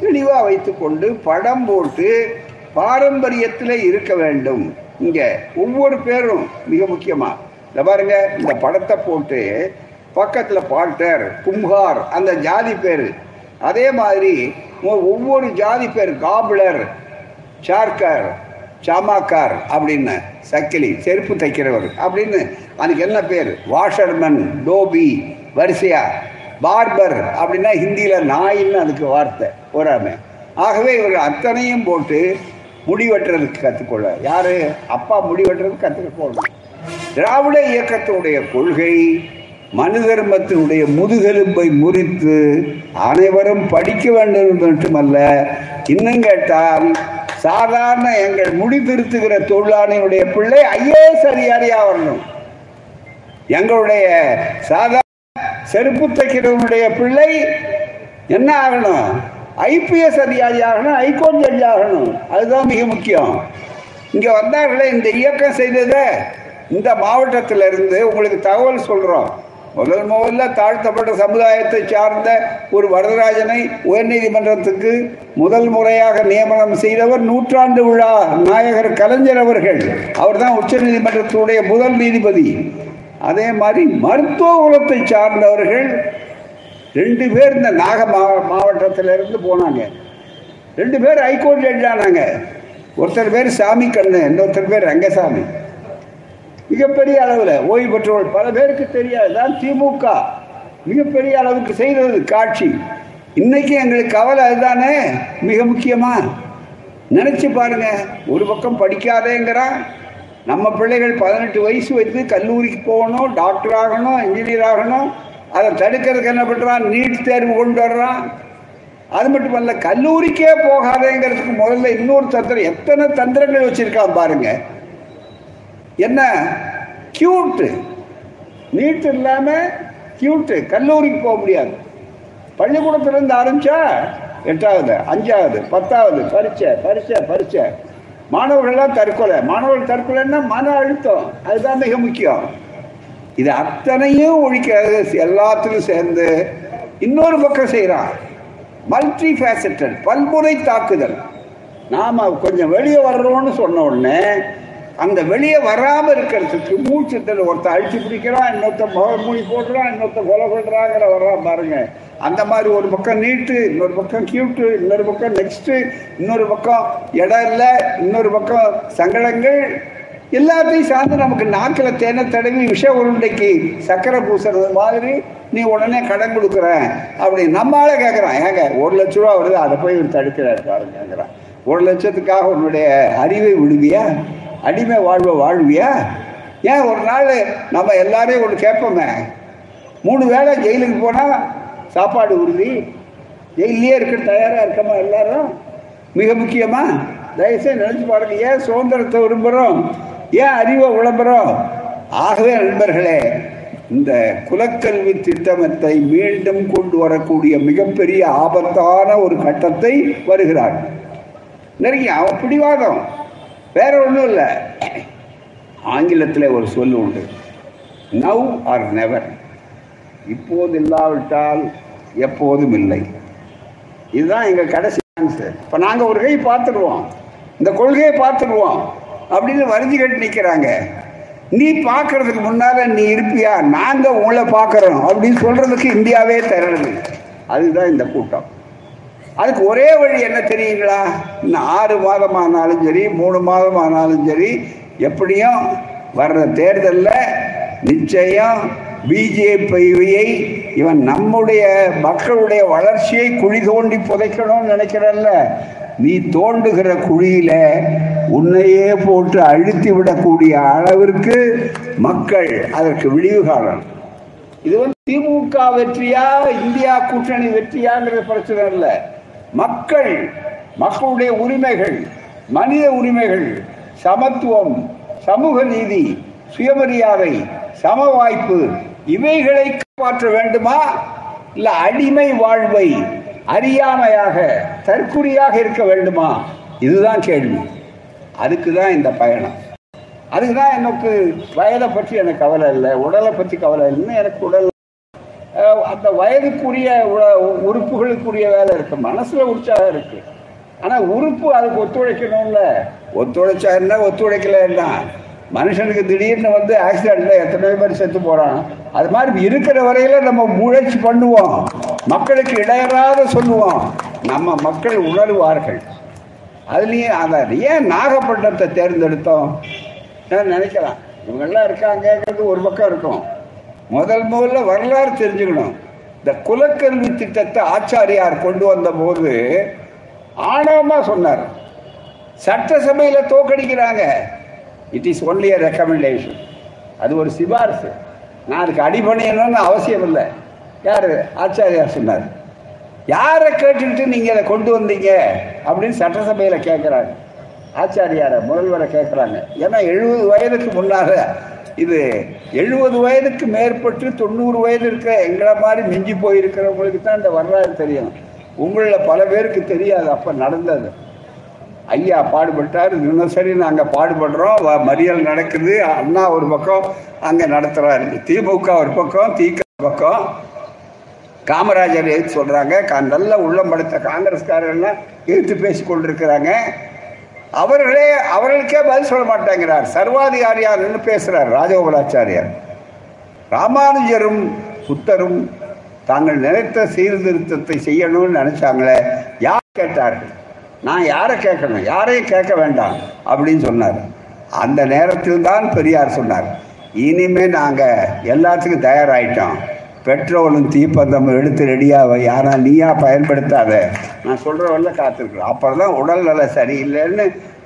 Speaker 1: தெளிவாக வைத்துக்கொண்டு படம் போட்டு பாரம்பரியத்தில் இருக்க வேண்டும். இங்கே ஒவ்வொரு பேரும் மிக முக்கியமாக இந்த பாருங்க இந்த படத்தை போட்டு பக்கத்தில் பால்டர் கும்ஹார் அந்த ஜாதி பேர். அதே மாதிரி ஒவ்வொரு ஜாதி பேர் காபிளர் சார்கர் சாமாக்கார் அப்படின்னு சக்கிலி செருப்பு தைக்கிறவர் அப்படின்னு அதுக்கு என்ன பேர்? வாஷர்மன் டோபி வரிசையா. பார்பர் அப்படின்னா ஹிந்தியில் நாயின்னு அதுக்கு வார்த்தை போறாம. ஆகவே இவர்கள் அத்தனையும் போட்டு முடி வெட்டுறதுக்கு கற்றுக்கொள்ள. யாரு? அப்பா முடி வெட்டுறதுக்கு கற்றுக்கொள்ளணும் திராவிட இயக்கத்தினுடைய கொள்கை மனு தர்மத்தினுடைய முதுகெலும்பை முறித்து அனைவரும் படிக்க வேண்டும் மட்டுமல்ல இன்னும் கேட்டால் சாதாரண எங்கள் முடி திருத்துகிற தொழிலாளியுடைய பிள்ளை ஐஏஎஸ் அதிகாரியா வரணும். எங்களுடைய சாதாரண செருப்பு தைக்கிறவனுடைய பிள்ளை என்ன ஆகணும்? ஐபிஎஸ் அதிகாரி ஆகணும் ஹைகோர்ட் ஜட்ஜி ஆகணும். அதுதான் மிக முக்கியம். இங்கே வந்தார்களே இந்த இயக்கம் செய்ததை இந்த மாவட்டத்திலிருந்து உங்களுக்கு தகவல் சொல்கிறோம் முதல் முதல்ல தாழ்த்தப்பட்ட சமுதாயத்தை சார்ந்த ஒரு வரதராஜனை உயர்நீதிமன்றத்துக்கு முதல் முறையாக நியமனம் செய்தவர் நூற்றாண்டு விழா நாயகர் கலைஞர் அவர்கள். அவர்தான் உச்சநீதிமன்றத்தினுடைய முதல் நீதிபதி. அதே மாதிரி மருத்துவ குலத்தை சார்ந்தவர்கள் ரெண்டு பேர் இந்த நாக மாவ இருந்து போனாங்க. ரெண்டு பேர் ஹைகோர்ட் ஜட்ஜ் ஆனாங்க ஒருத்தர் பேர் சாமி கண்ணு இன்னொருத்தர் பேர் ரங்கசாமி. மிகப்பெரிய அளவில் ஓய்வு பெற்றவர்கள் பல பேருக்கு தெரியாது. தான் திமுக. மிகப்பெரிய அளவுக்கு செய்தது காட்சி. இன்னைக்கு எங்களுக்கு கவலை அதுதானே? மிக முக்கியமா? நினைச்சு பாருங்க. ஒரு பக்கம் படிக்காதேங்கிறான் நம்ம பிள்ளைகள் பதினெட்டு வயசு வைத்து கல்லூரிக்கு போகணும் டாக்டர் ஆகணும் இன்ஜினியர் ஆகணும். அதை தடுக்கிறதுக்கு என்ன பண்ணுறான் நீட் தேர்வு கொண்டு வர்றான். அது மட்டுமல்ல கல்லூரிக்கே போகாதேங்கிறதுக்கு முதல்ல இன்னொரு தந்திரம் எத்தனை தந்திரங்கள் வச்சிருக்கான் பாருங்க. என்ன? கியூட்டு நீட் இல்லாம கியூட்டு கல்லூரிக்கு போக முடியாது. பள்ளிக்கூடத்திலிருந்து ஆரம்பிச்சா எட்டாவது அஞ்சாவது பத்தாவது பரீட்சை பரீட்சை பரீட்சை மாணவர்கள்லாம் தற்கொலை. மாணவர்கள் தற்கொலைன்னா மன அழுத்தம். அதுதான் மிக முக்கியம். இது அத்தனையும் ஒழிக்கிறது. எல்லாத்திலும் சேர்ந்து இன்னொரு பக்கம் செய்கிறான் மல்டி ஃபேசட்டட் பல்முறை தாக்குதல். நாம் கொஞ்சம் வெளியே வர்றோம்னு சொன்ன உடனே அந்த வெளியே வராம இருக்கிறதுக்கு மூச்சத்தில் ஒருத்தன் அழிச்சு பிடிக்கிறான் இன்னொருத்தன் முக மூடி போடுறான் இன்னொருத்தன் கொலை பண்றாங்கிற வர்றான் பாருங்க. அந்த மாதிரி ஒரு பக்கம் நீட்டு இன்னொரு பக்கம் கியூட்டு இன்னொரு பக்கம் நெக்ஸ்ட்டு இன்னொரு பக்கம் இடம் இல்லை இன்னொரு பக்கம் சங்கடங்கள். எல்லாத்தையும் சார்ந்து நமக்கு நாக்கில் தேனை தடவி விஷ உருண்டைக்கு சக்கரை பூசுறது மாதிரி நீ உடனே கடன் கொடுக்குற அப்படி நம்மளால கேட்குறான் ஏங்க ஒரு லட்ச ரூபா வருது அதை போய் இவர் தடுக்கிறார் பாருங்கிறான் ஒரு லட்சத்துக்காக உன்னுடைய அறிவை விடுவியா அடிமை வாழ்வை வாழ்வியா? ஏன் ஒரு நாள் நம்ம எல்லாரையும் ஒன்று கேட்போமே? மூணு வேளை ஜெயிலுக்கு போனால் சாப்பாடு உறுதி. ஜெயிலே இருக்க தயாராக இருக்கமா எல்லாரும்? மிக முக்கியமா தயவுசெய்து நினைச்சு பாருங்க ஏன் சுதந்திரத்தை விரும்புகிறோம் ஏன் அறிவை விளம்புறோம்? ஆகவே நண்பர்களே இந்த குலக்கல்வி திட்டமத்தை மீண்டும் கொண்டு வரக்கூடிய மிகப்பெரிய ஆபத்தான ஒரு கட்டத்தை வருகிறார் நிறைய பிடிவாதம். வேற ஒன்றும் இல்லை. ஆங்கிலத்தில் ஒரு சொல் உண்டு. நவ் ஆர் நெவர் இப்போது இல்லாவிட்டால் எப்போதும் இல்லை. இதுதான் எங்கள் கடைசி ஆன்சர் இப்போ நாங்கள் ஒரு கை பார்த்துடுவோம். இந்த கொள்கையை பார்த்துடுவோம். அப்படின்னு வரிஞ்சு கட்டி நிற்கிறாங்க நீ பார்க்கறதுக்கு முன்னால் நீ இருப்பியா? நாங்கள் உங்களை பார்க்குறோம். அப்படின்னு சொல்கிறதுக்கு இந்தியாவே தரது அதுதான் இந்த கூட்டம். அதுக்கு ஒரே வழி என்ன தெரியுங்களா? இன்னும் ஆறு மாதம் ஆனாலும் சரி மூணு மாதம் ஆனாலும் சரி எப்படியும் வர்ற தேர்தலில் நிச்சயம் பிஜேபியை இவன் நம்முடைய மக்களுடைய வளர்ச்சியை குழி தோண்டி புதைக்கணும்னு நினைக்கிறல்ல. நீ தோண்டுகிற குழியில உன்னையே போட்டு அழுத்தி விடக்கூடிய அளவிற்கு மக்கள் அதற்கு விழிவு காணணும். இது வந்து திமுக வெற்றியா இந்தியா கூட்டணி வெற்றியாங்கிற பிரச்சனை இல்லை. மக்கள் மக்களுடைய உரிமைகள் மனித உரிமைகள் சமத்துவம் சமூக நீதி சுயமரியாதை சம வாய்ப்பு இவைகளை காப்பாற்ற வேண்டுமா? இல்ல அடிமை வாழ்வை அறியாமையாக தற்குறியாக இருக்க வேண்டுமா? இதுதான் கேள்வி. அதுக்கு தான் இந்த பயணம். அதுக்கு தான் எனக்கு வயதை பற்றி எனக்கு கவலை இல்லை உடலை பற்றி கவலை இல்லைன்னு எனக்கு உடல் அந்த வயதுக்குரிய உ- உறுப்புகளுக்குரிய வேலை இருக்கு. மனசுல உற்சாகம் இருக்கு. ஆனா உறுப்பு அதுக்கு ஒத்துழைக்கணும்ல. ஒத்துழைச்சா என்ன? ஒத்துழைக்கல என்ன மனுஷனுக்கு திடீர்னு வந்து ஆக்சிடென்ட்ல எத்தனை பேர் செத்து போறான். அது மாதிரி இருக்கிற வரையில நம்ம முயற்சி பண்ணுவோம். மக்களுக்கு இடையறாத சொல்லுவோம். நம்ம மக்கள் உணர்வார்கள். அதுலேயும் அதை ஏன் நாகப்பட்டினத்தை தேர்ந்தெடுத்தோம்? நினைக்கலாம். இவங்கெல்லாம் இருக்காங்கிறது ஒரு பக்கம் இருக்கும். முதல் முதல்ல வரலாறு தெரிஞ்சுக்கணும். இந்த குலக்கல்வி திட்டத்தை ஆச்சாரியார் கொண்டு வந்த போது ஆணவமாக சொன்னார். சட்டசபையில் தோக்கடிக்கிறாங்க. It is only a recommendation அது ஒரு சிபாரிசு. நான் அதுக்கு அடிபணியணும்னு அவசியம் இல்லை. யார்? ஆச்சாரியார் சொன்னார். யாரை கேட்டுக்கிட்டு நீங்கள் அதை கொண்டு வந்தீங்க? அப்படின்னு சட்டசபையில் கேட்குறாங்க ஆச்சாரியாரை முதல்வரை கேட்குறாங்க ஏன்னா எழுபது வயதுக்கு முன்னால் இது எழுபது வயதுக்கு மேற்பட்டு தொண்ணூறு வயது இருக்கிற எங்களை மாதிரி மிஞ்சி போயிருக்கிறவங்களுக்கு தான் இந்த வரலாறு தெரியும். உங்களில் பல பேருக்கு தெரியாது அப்போ நடந்தது. ஐயா பாடுபட்டார் தினசரி நாங்கள் பாடுபடுறோம் வ- மறியல் நடக்குது அண்ணா ஒரு பக்கம் அங்கே நடத்துகிறாரு திமுக ஒரு பக்கம் திக பக்கம். காமராஜர் எதிர்த்து சொல்கிறாங்க நல்ல உள்ளம் படுத்த காங்கிரஸ்காரர்கள்லாம் எதிர்த்து பேசி கொண்டிருக்கிறாங்க. அவர்களே அவர்களுக்கே பதில் சொல்ல மாட்டேங்கிறார். சர்வாதிகாரியார் பேசுகிறார் ராஜகோபாலாச்சாரியார். ராமானுஜரும் புத்தரும் தாங்கள் நினைத்த சீர்திருத்தத்தை செய்யணும்னு நினைச்சாங்களே யார் கேட்டார்கள்? நான் யாரை கேட்கணும்? யாரையும் கேட்க வேண்டாம் அப்படின்னு சொன்னார். அந்த நேரத்தில் தான் பெரியார் சொன்னார். இனிமே நாங்கள் எல்லாத்துக்கும் தயாராகிட்டோம் பெட்ரோலும் தீப்பந்தம் எடுத்து ரெடியாக யாரா நீயா பயன்படுத்தாத. நான் சொல்கிறவரில் காத்திருக்கிறேன் அப்புறம் தான் உடல் நிலை சரியில்லைன்னு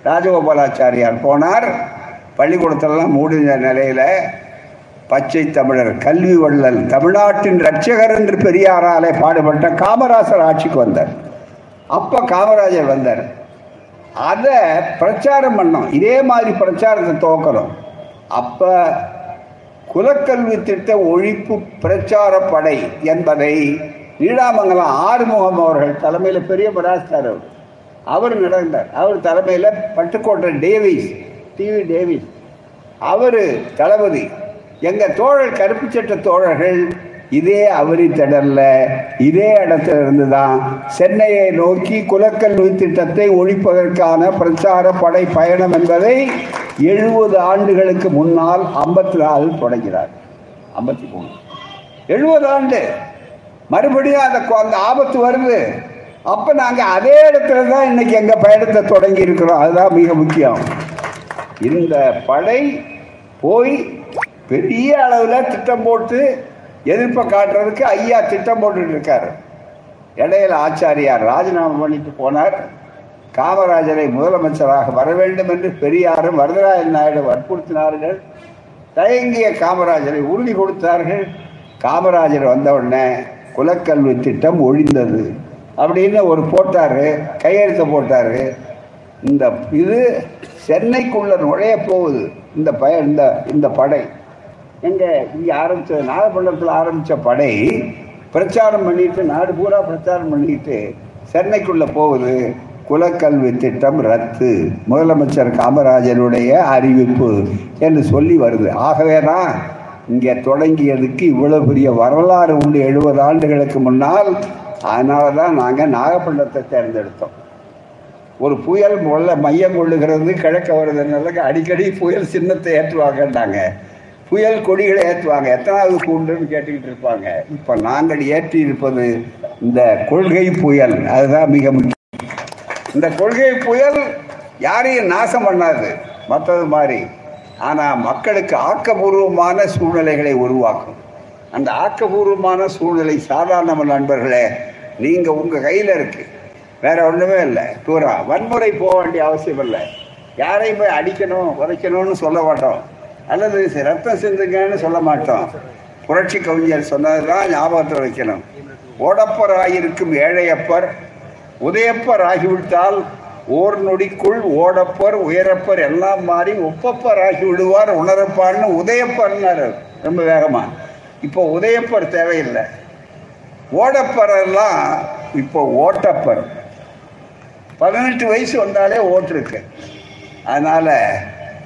Speaker 1: ராஜகோபாலாச்சாரியார் போனார். பள்ளிக்கூடத்திலலாம் மூடின நிலையில் பச்சை தமிழர் கல்வி வள்ளல் தமிழ்நாட்டின் ரட்சகர் என்று பெரியாராலே பாடுபட்ட காமராசர் ஆட்சிக்கு வந்தார். அப்போ காமராஜர் வந்தார். அதை பிரச்சாரம் பண்ணோம். இதே மாதிரி பிரச்சாரத்தை துவக்கிறோம் அப்போ குலக்கல்வி திட்ட ஒழிப்பு பிரச்சார படை என்பதை நீடாமங்கலம் ஆறுமுகம் அவர்கள் தலைமையில் பெரிய பராஸ்தார் அவர். அவர் நடந்தார். அவர் தலைமையில் Pattukkottai Davis T V Davis. அவர் தளபதி. எங்கள் தோழர் கருப்பு சட்ட தோழர்கள் இதே அவரி திடல்ல இதே இடத்துல இருந்து தான் சென்னையை நோக்கி குலக்கல்வி திட்டத்தை ஒழிப்பதற்கான பிரச்சார படை பயணம் என்பதை எழுபது ஆண்டுகளுக்கு முன்னால் ஐம்பத்தி நாலு தொடங்கிறார் ஐம்பத்தி மூணு. எழுபது ஆண்டு. மறுபடியும் அந்த அந்த ஆபத்து வருது. அப்போ நாங்கள் அதே இடத்துல தான் இன்னைக்கு எங்கள் பயணத்தை தொடங்கி இருக்கிறோம். அதுதான் மிக முக்கியம். இந்த படை போய் பெரிய அளவில் திட்டம் போட்டு எதிர்ப்பை காட்டுறதுக்கு ஐயா திட்டம் போட்டுட்டு இருக்காரு. இடையில ஆச்சாரியார் ராஜினாமா பண்ணிட்டு போனார். காமராஜரை முதலமைச்சராக வர வேண்டும் என்று பெரியாரும் வரதராஜன் நாயுடு வற்புறுத்தினார்கள். தயங்கிய காமராஜரை உறுதி கொடுத்தார்கள். காமராஜர் வந்தவுடனே குலக்கல்வி திட்டம் ஒழிந்தது. அப்படின்னு ஒரு போட்டாரு கையெழுத்து போட்டாரு. இந்த இது சென்னைக்குள்ள நுழைய போகுது. இந்த பய இந்த இந்த படை. எங்க இங்க ஆரம்பிச்ச நாகப்பள்ளத்தில் ஆரம்பிச்ச படை பிரச்சாரம் பண்ணிட்டு நாடு பூரா பிரச்சாரம் பண்ணிட்டு சென்னைக்குள்ள போகுது. குலக்கல்வி திட்டம் ரத்து. முதலமைச்சர் காமராஜருடைய அறிவிப்பு என்று சொல்லி வருது. ஆகவே தான் இங்கே தொடங்கியதுக்கு இவ்வளவு பெரிய வரலாறு உண்டு. எழுபது ஆண்டுகளுக்கு முன்னால் அதனால தான் நாங்கள் நாகப்பட்டினத்தை தேர்ந்தெடுத்தோம். ஒரு புயல் முதல்ல மையம் கொள்ளுகிறது கிழக்க வருதுனால அடிக்கடி புயல் சின்னத்தை ஏற்றுவாங்கன்றாங்க. புயல் கொடிகளை ஏற்றுவாங்க. எத்தனாவது கூண்டுன்னு கேட்டுக்கிட்டு இருப்பாங்க. இப்போ நாங்கள் ஏற்றி இருப்பது இந்த கொள்கை புயல். அதுதான் மிக முக்கியம். இந்த கொள்கை புயல் யாரையும் நாசம் பண்ணாது. மற்றது மாதிரி. ஆனால் மக்களுக்கு ஆக்கபூர்வமான சூழ்நிலைகளை உருவாக்கும். அந்த ஆக்கபூர்வமான சூழ்நிலை சாதாரண நண்பர்களே நீங்கள் உங்கள் கையில் இருக்கு. வேற ஒன்றுமே இல்லை. பூரா வன்முறை போக வேண்டிய அவசியம் இல்லை. யாரையும் போய் அடிக்கணும் உதைக்கணும்னு சொல்ல மாட்டோம். அல்லது ரத்தம் சிந்துங்கன்னு சொல்ல மாட்டோம். புரட்சி கவிஞர் சொன்னதுதான் ஞாபகத்தில் வைக்கணும். ஓடப்பராயிருக்கும் ஏழையப்பர் உதயப்பர் ஆகிவிட்டால் ஓர் நொடிக்குள் ஓடப்பர் உயரப்பர் எல்லாம் மாறி ஒப்பப்பர் ஆகி விடுவார் உணரப்பார்னு உதயப்பர்னார் ரொம்ப வேகமா இப்போ உதயப்பர் தேவையில்லை. ஓடப்பரெல்லாம் இப்போ ஓட்டப்பர். பதினெட்டு வயசு வந்தாலே ஓட்டிருக்கு. அதனால்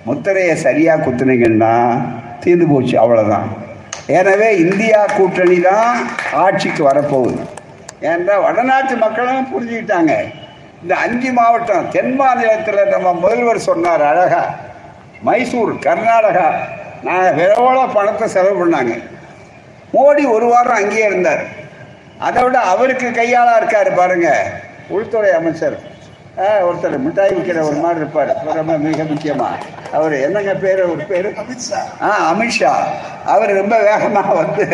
Speaker 1: முத்திரையை சரியாக குத்துனீங்கன்னா தீர்ந்து போச்சு அவ்வளோதான் எனவே இந்தியா கூட்டணி தான் ஆட்சிக்கு வரப்போகுது. ஏன்னா வடநாட்டு மக்களும் புரிஞ்சுக்கிட்டாங்க. இந்த அஞ்சு மாவட்டம் தென் மாநிலத்தில் நம்ம முதல்வர் சொன்னார் அழகா. மைசூர் கர்நாடகா. நான் விரவோட பணத்தை செலவு பண்ணாங்க. மோடி ஒரு வாரம் அங்கேயே இருந்தார். அதை விட அவருக்கு கையாளா இருக்காரு பாருங்க உள்துறை அமைச்சர். ஒருத்தர் மிட்டாய் விற்கிற ஒரு மாதிரி இருப்பார். ரொம்ப மிக முக்கியமா. அவர் என்னங்க பேர் ஒரு பேர்? ஆ அமித்ஷா அவர் ரொம்ப வேகமாக வந்து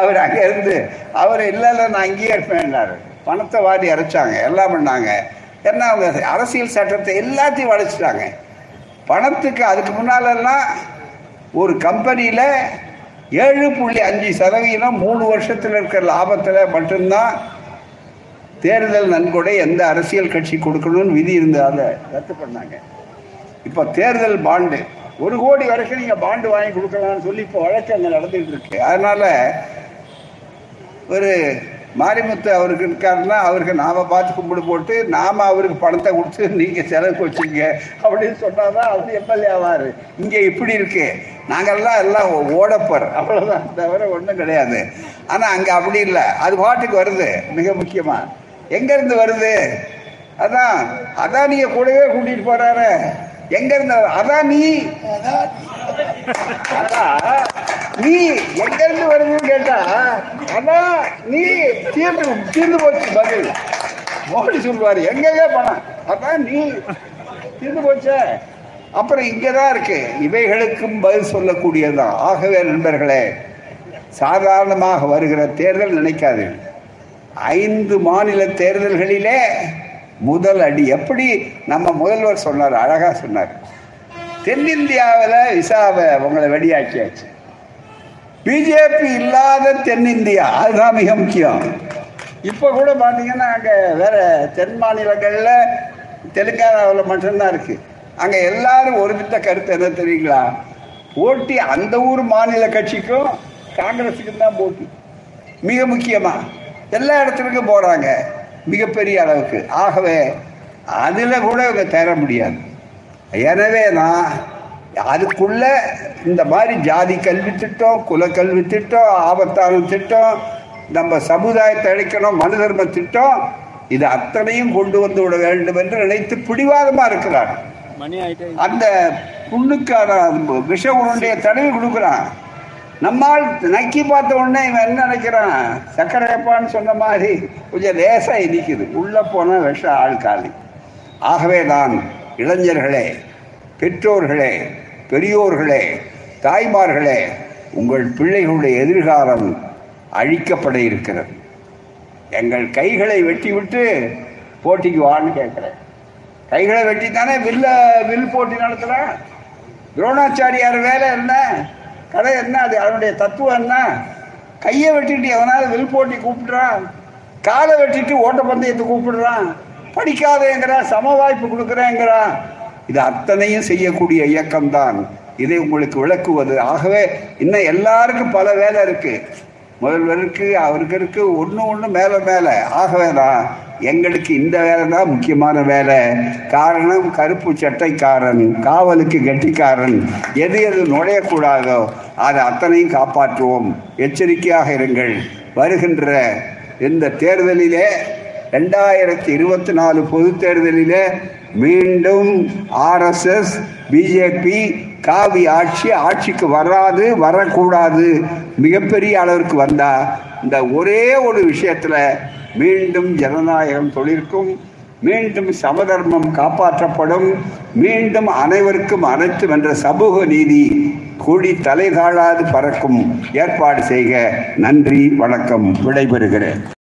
Speaker 1: அவர் அங்கே இருந்து அவர் இல்லை இல்லை நான் அங்கேயே இருப்பேன்னாரு பணத்தை வாரி அரைச்சாங்க எல்லாம் பண்ணாங்க. ஏன்னா அவங்க அரசியல் சட்டத்தை எல்லாத்தையும் வளைச்சிட்டாங்க பணத்துக்கு அதுக்கு முன்னாலெல்லாம் ஒரு கம்பெனியில் ஏழு புள்ளி அஞ்சு சதவீதம் மூணு வருஷத்தில் இருக்கிற லாபத்தில் மட்டும்தான் தேர்தல் நன்கொடை எந்த அரசியல் கட்சி கொடுக்கணும்னு விதி இருந்ததால ரத்து பண்ணாங்க. இப்போ தேர்தல் பாண்டு ஒரு கோடி வரைக்கும் நீங்கள் பாண்டு வாங்கி கொடுக்கலாம்னு சொல்லி இப்போ வழக்கு அங்கே நடந்துகிட்டு இருக்கு. அதனால ஒரு மாரிமுத்து அவருக்கு இருக்காருன்னா அவருக்கு நாம பார்த்து கும்பிடு போட்டு நாம அவருக்கு பணத்தை கொடுத்து நீங்க செலவுக்கு வச்சுங்க அப்படின்னு சொன்னாதான் அவர் எம்எல்ஏ ஆவாரு. இங்க இப்படி இருக்கு. நாங்கெல்லாம் எல்லாம் ஓடப்பர். அவ்வளவுதான். தவிர ஒன்றும் கிடையாது. ஆனா அங்க அப்படி இல்லை. அது பாட்டுக்கு வருது. மிக முக்கியமா. எங்க இருந்து வருது? அதான் அதான் கூடவே கூட்டிட்டு போறாரு. எங்க இருந்து அதான் நீ? அதான் நீ எங்க இருந்து வருதுன்னு கேட்டா அதான் நீ தீர்ந்து தீர்ந்து போச்சு பதில். மோடி சொல்லுவார் எங்கெங்க பணம் அதான் நீ தீர்ந்து போச்சே. அப்புறம் இங்கதான் இருக்கு. இவைகளுக்கும் பதில் சொல்லக்கூடியதுதான். ஆகவே நண்பர்களே சாதாரணமாக வருகிற தேர்தல் நினைக்காது ஐந்து மாநில தேர்தல்களிலே முதல் அடி. எப்படி நம்ம முதல்வர் சொன்னார் அழகா சொன்னார். தென்னிந்தியாவில் விசாவை உங்களை வெடியாக்கியாச்சு பிஜேபி இல்லாத தென்னிந்தியா அதுதான் மிக முக்கியம். இப்போ கூட பார்த்தீங்கன்னா அங்கே வேற தென் மாநிலங்களில் தெலுங்கானாவில் மட்டும்தான் இருக்கு. அங்கே எல்லாரும் ஒருமித்த கருத்து என்ன தெரியுங்களா? போட்டி அந்த ஊர் மாநில கட்சிக்கும் காங்கிரஸுக்கும் தான் போட்டி. மிக முக்கியமாக எல்லா இடத்துக்கும் போறாங்க. மிகப்பெரிய அளவுக்கு. ஆகவே அதில் கூட இவங்க தேர முடியாது. எனவே நான் அதுக்குள்ள இந்த மாதிரி ஜாதி கல்வி திட்டம் குல கல்வி திட்டம் ஆபத்தான திட்டம் நம்ம சமுதாயத்தை அழைக்கணும் மனு தர்ம திட்டம் இது அத்தனையும் கொண்டு வந்து விட வேண்டும் என்று நினைத்து பிடிவாதமா இருக்கிறார்
Speaker 2: மணி ஆயிட்டே.
Speaker 1: அந்த புண்ணுக்கான விஷ உருண்டைய தடவி கொடுக்குறான். நம்மால் நக்கி பார்த்த உடனே இவன் என்ன நினைக்கிறான்? சக்கரையப்பான்னு சொன்ன மாதிரி கொஞ்சம் லேசா இனிக்குது உள்ள போன விஷ ஆள் காலி. ஆகவே தான் இளைஞர்களே பெற்றோர்களே பெரியோர்களே தாய்மார்களே உங்கள் பிள்ளைகளுடைய எதிர்காலம் அழிக்கப்பட இருக்கிறது. எங்கள் கைகளை வெட்டி விட்டு போட்டிக்கு வான்னு கேட்குறேன். கைகளை வெட்டி தானே வில்ல வில் போட்டி நடத்துகிறேன் துரோணாச்சாரியார் வேலை என்ன? கடை என்ன அது? அவனுடைய தத்துவம் என்ன? கையை வெட்டிட்டு எவனாவது வில் போட்டி கூப்பிடுறான் காலை வெட்டிட்டு ஓட்டப்பந்தயத்தை கூப்பிடுறான். படிக்காதேங்கிறான் சம வாய்ப்பு கொடுக்குறேங்கிறான் இது அத்தனையும் செய்யக்கூடிய இயக்கம்தான். இதை உங்களுக்கு விளக்குவது. ஆகவே இன்னும் எல்லாருக்கும் பல வேலை இருக்குது முதல்வருக்கு அவருக்கு இருக்கு ஒன்று ஒன்று மேலே மேலே. ஆகவே தான் எங்களுக்கு இந்த வேலை தான் முக்கியமான வேலை. காரணம் கருப்பு சட்டைக்காரன் காவலுக்கு கெட்டிக்காரன். எது எது நுழையக்கூடாதோ அதை அத்தனையும் காப்பாற்றுவோம். எச்சரிக்கையாக இருங்கள். வருகின்ற இந்த தேர்தலிலே ரெண்டாயிரத்தி இருபத்தி நாலு பொது தேர்தலிலே மீண்டும் ஆர்எஸ்எஸ் பிஜேபி காவி ஆட்சி ஆட்சிக்கு வராது வரக்கூடாது மிகப்பெரிய அளவிற்கு வந்தா இந்த ஒரே ஒரு விஷயத்துல மீண்டும் ஜனநாயகம் தொழிற்கும் மீண்டும் சமதர்மம் காப்பாற்றப்படும் மீண்டும் அனைவருக்கும் அனைத்து என்ற சமூக நீதி கூடி தலை தாழாது பறக்கும். ஏற்பாடு செய்க. நன்றி வணக்கம். விடைபெறுகிறேன்.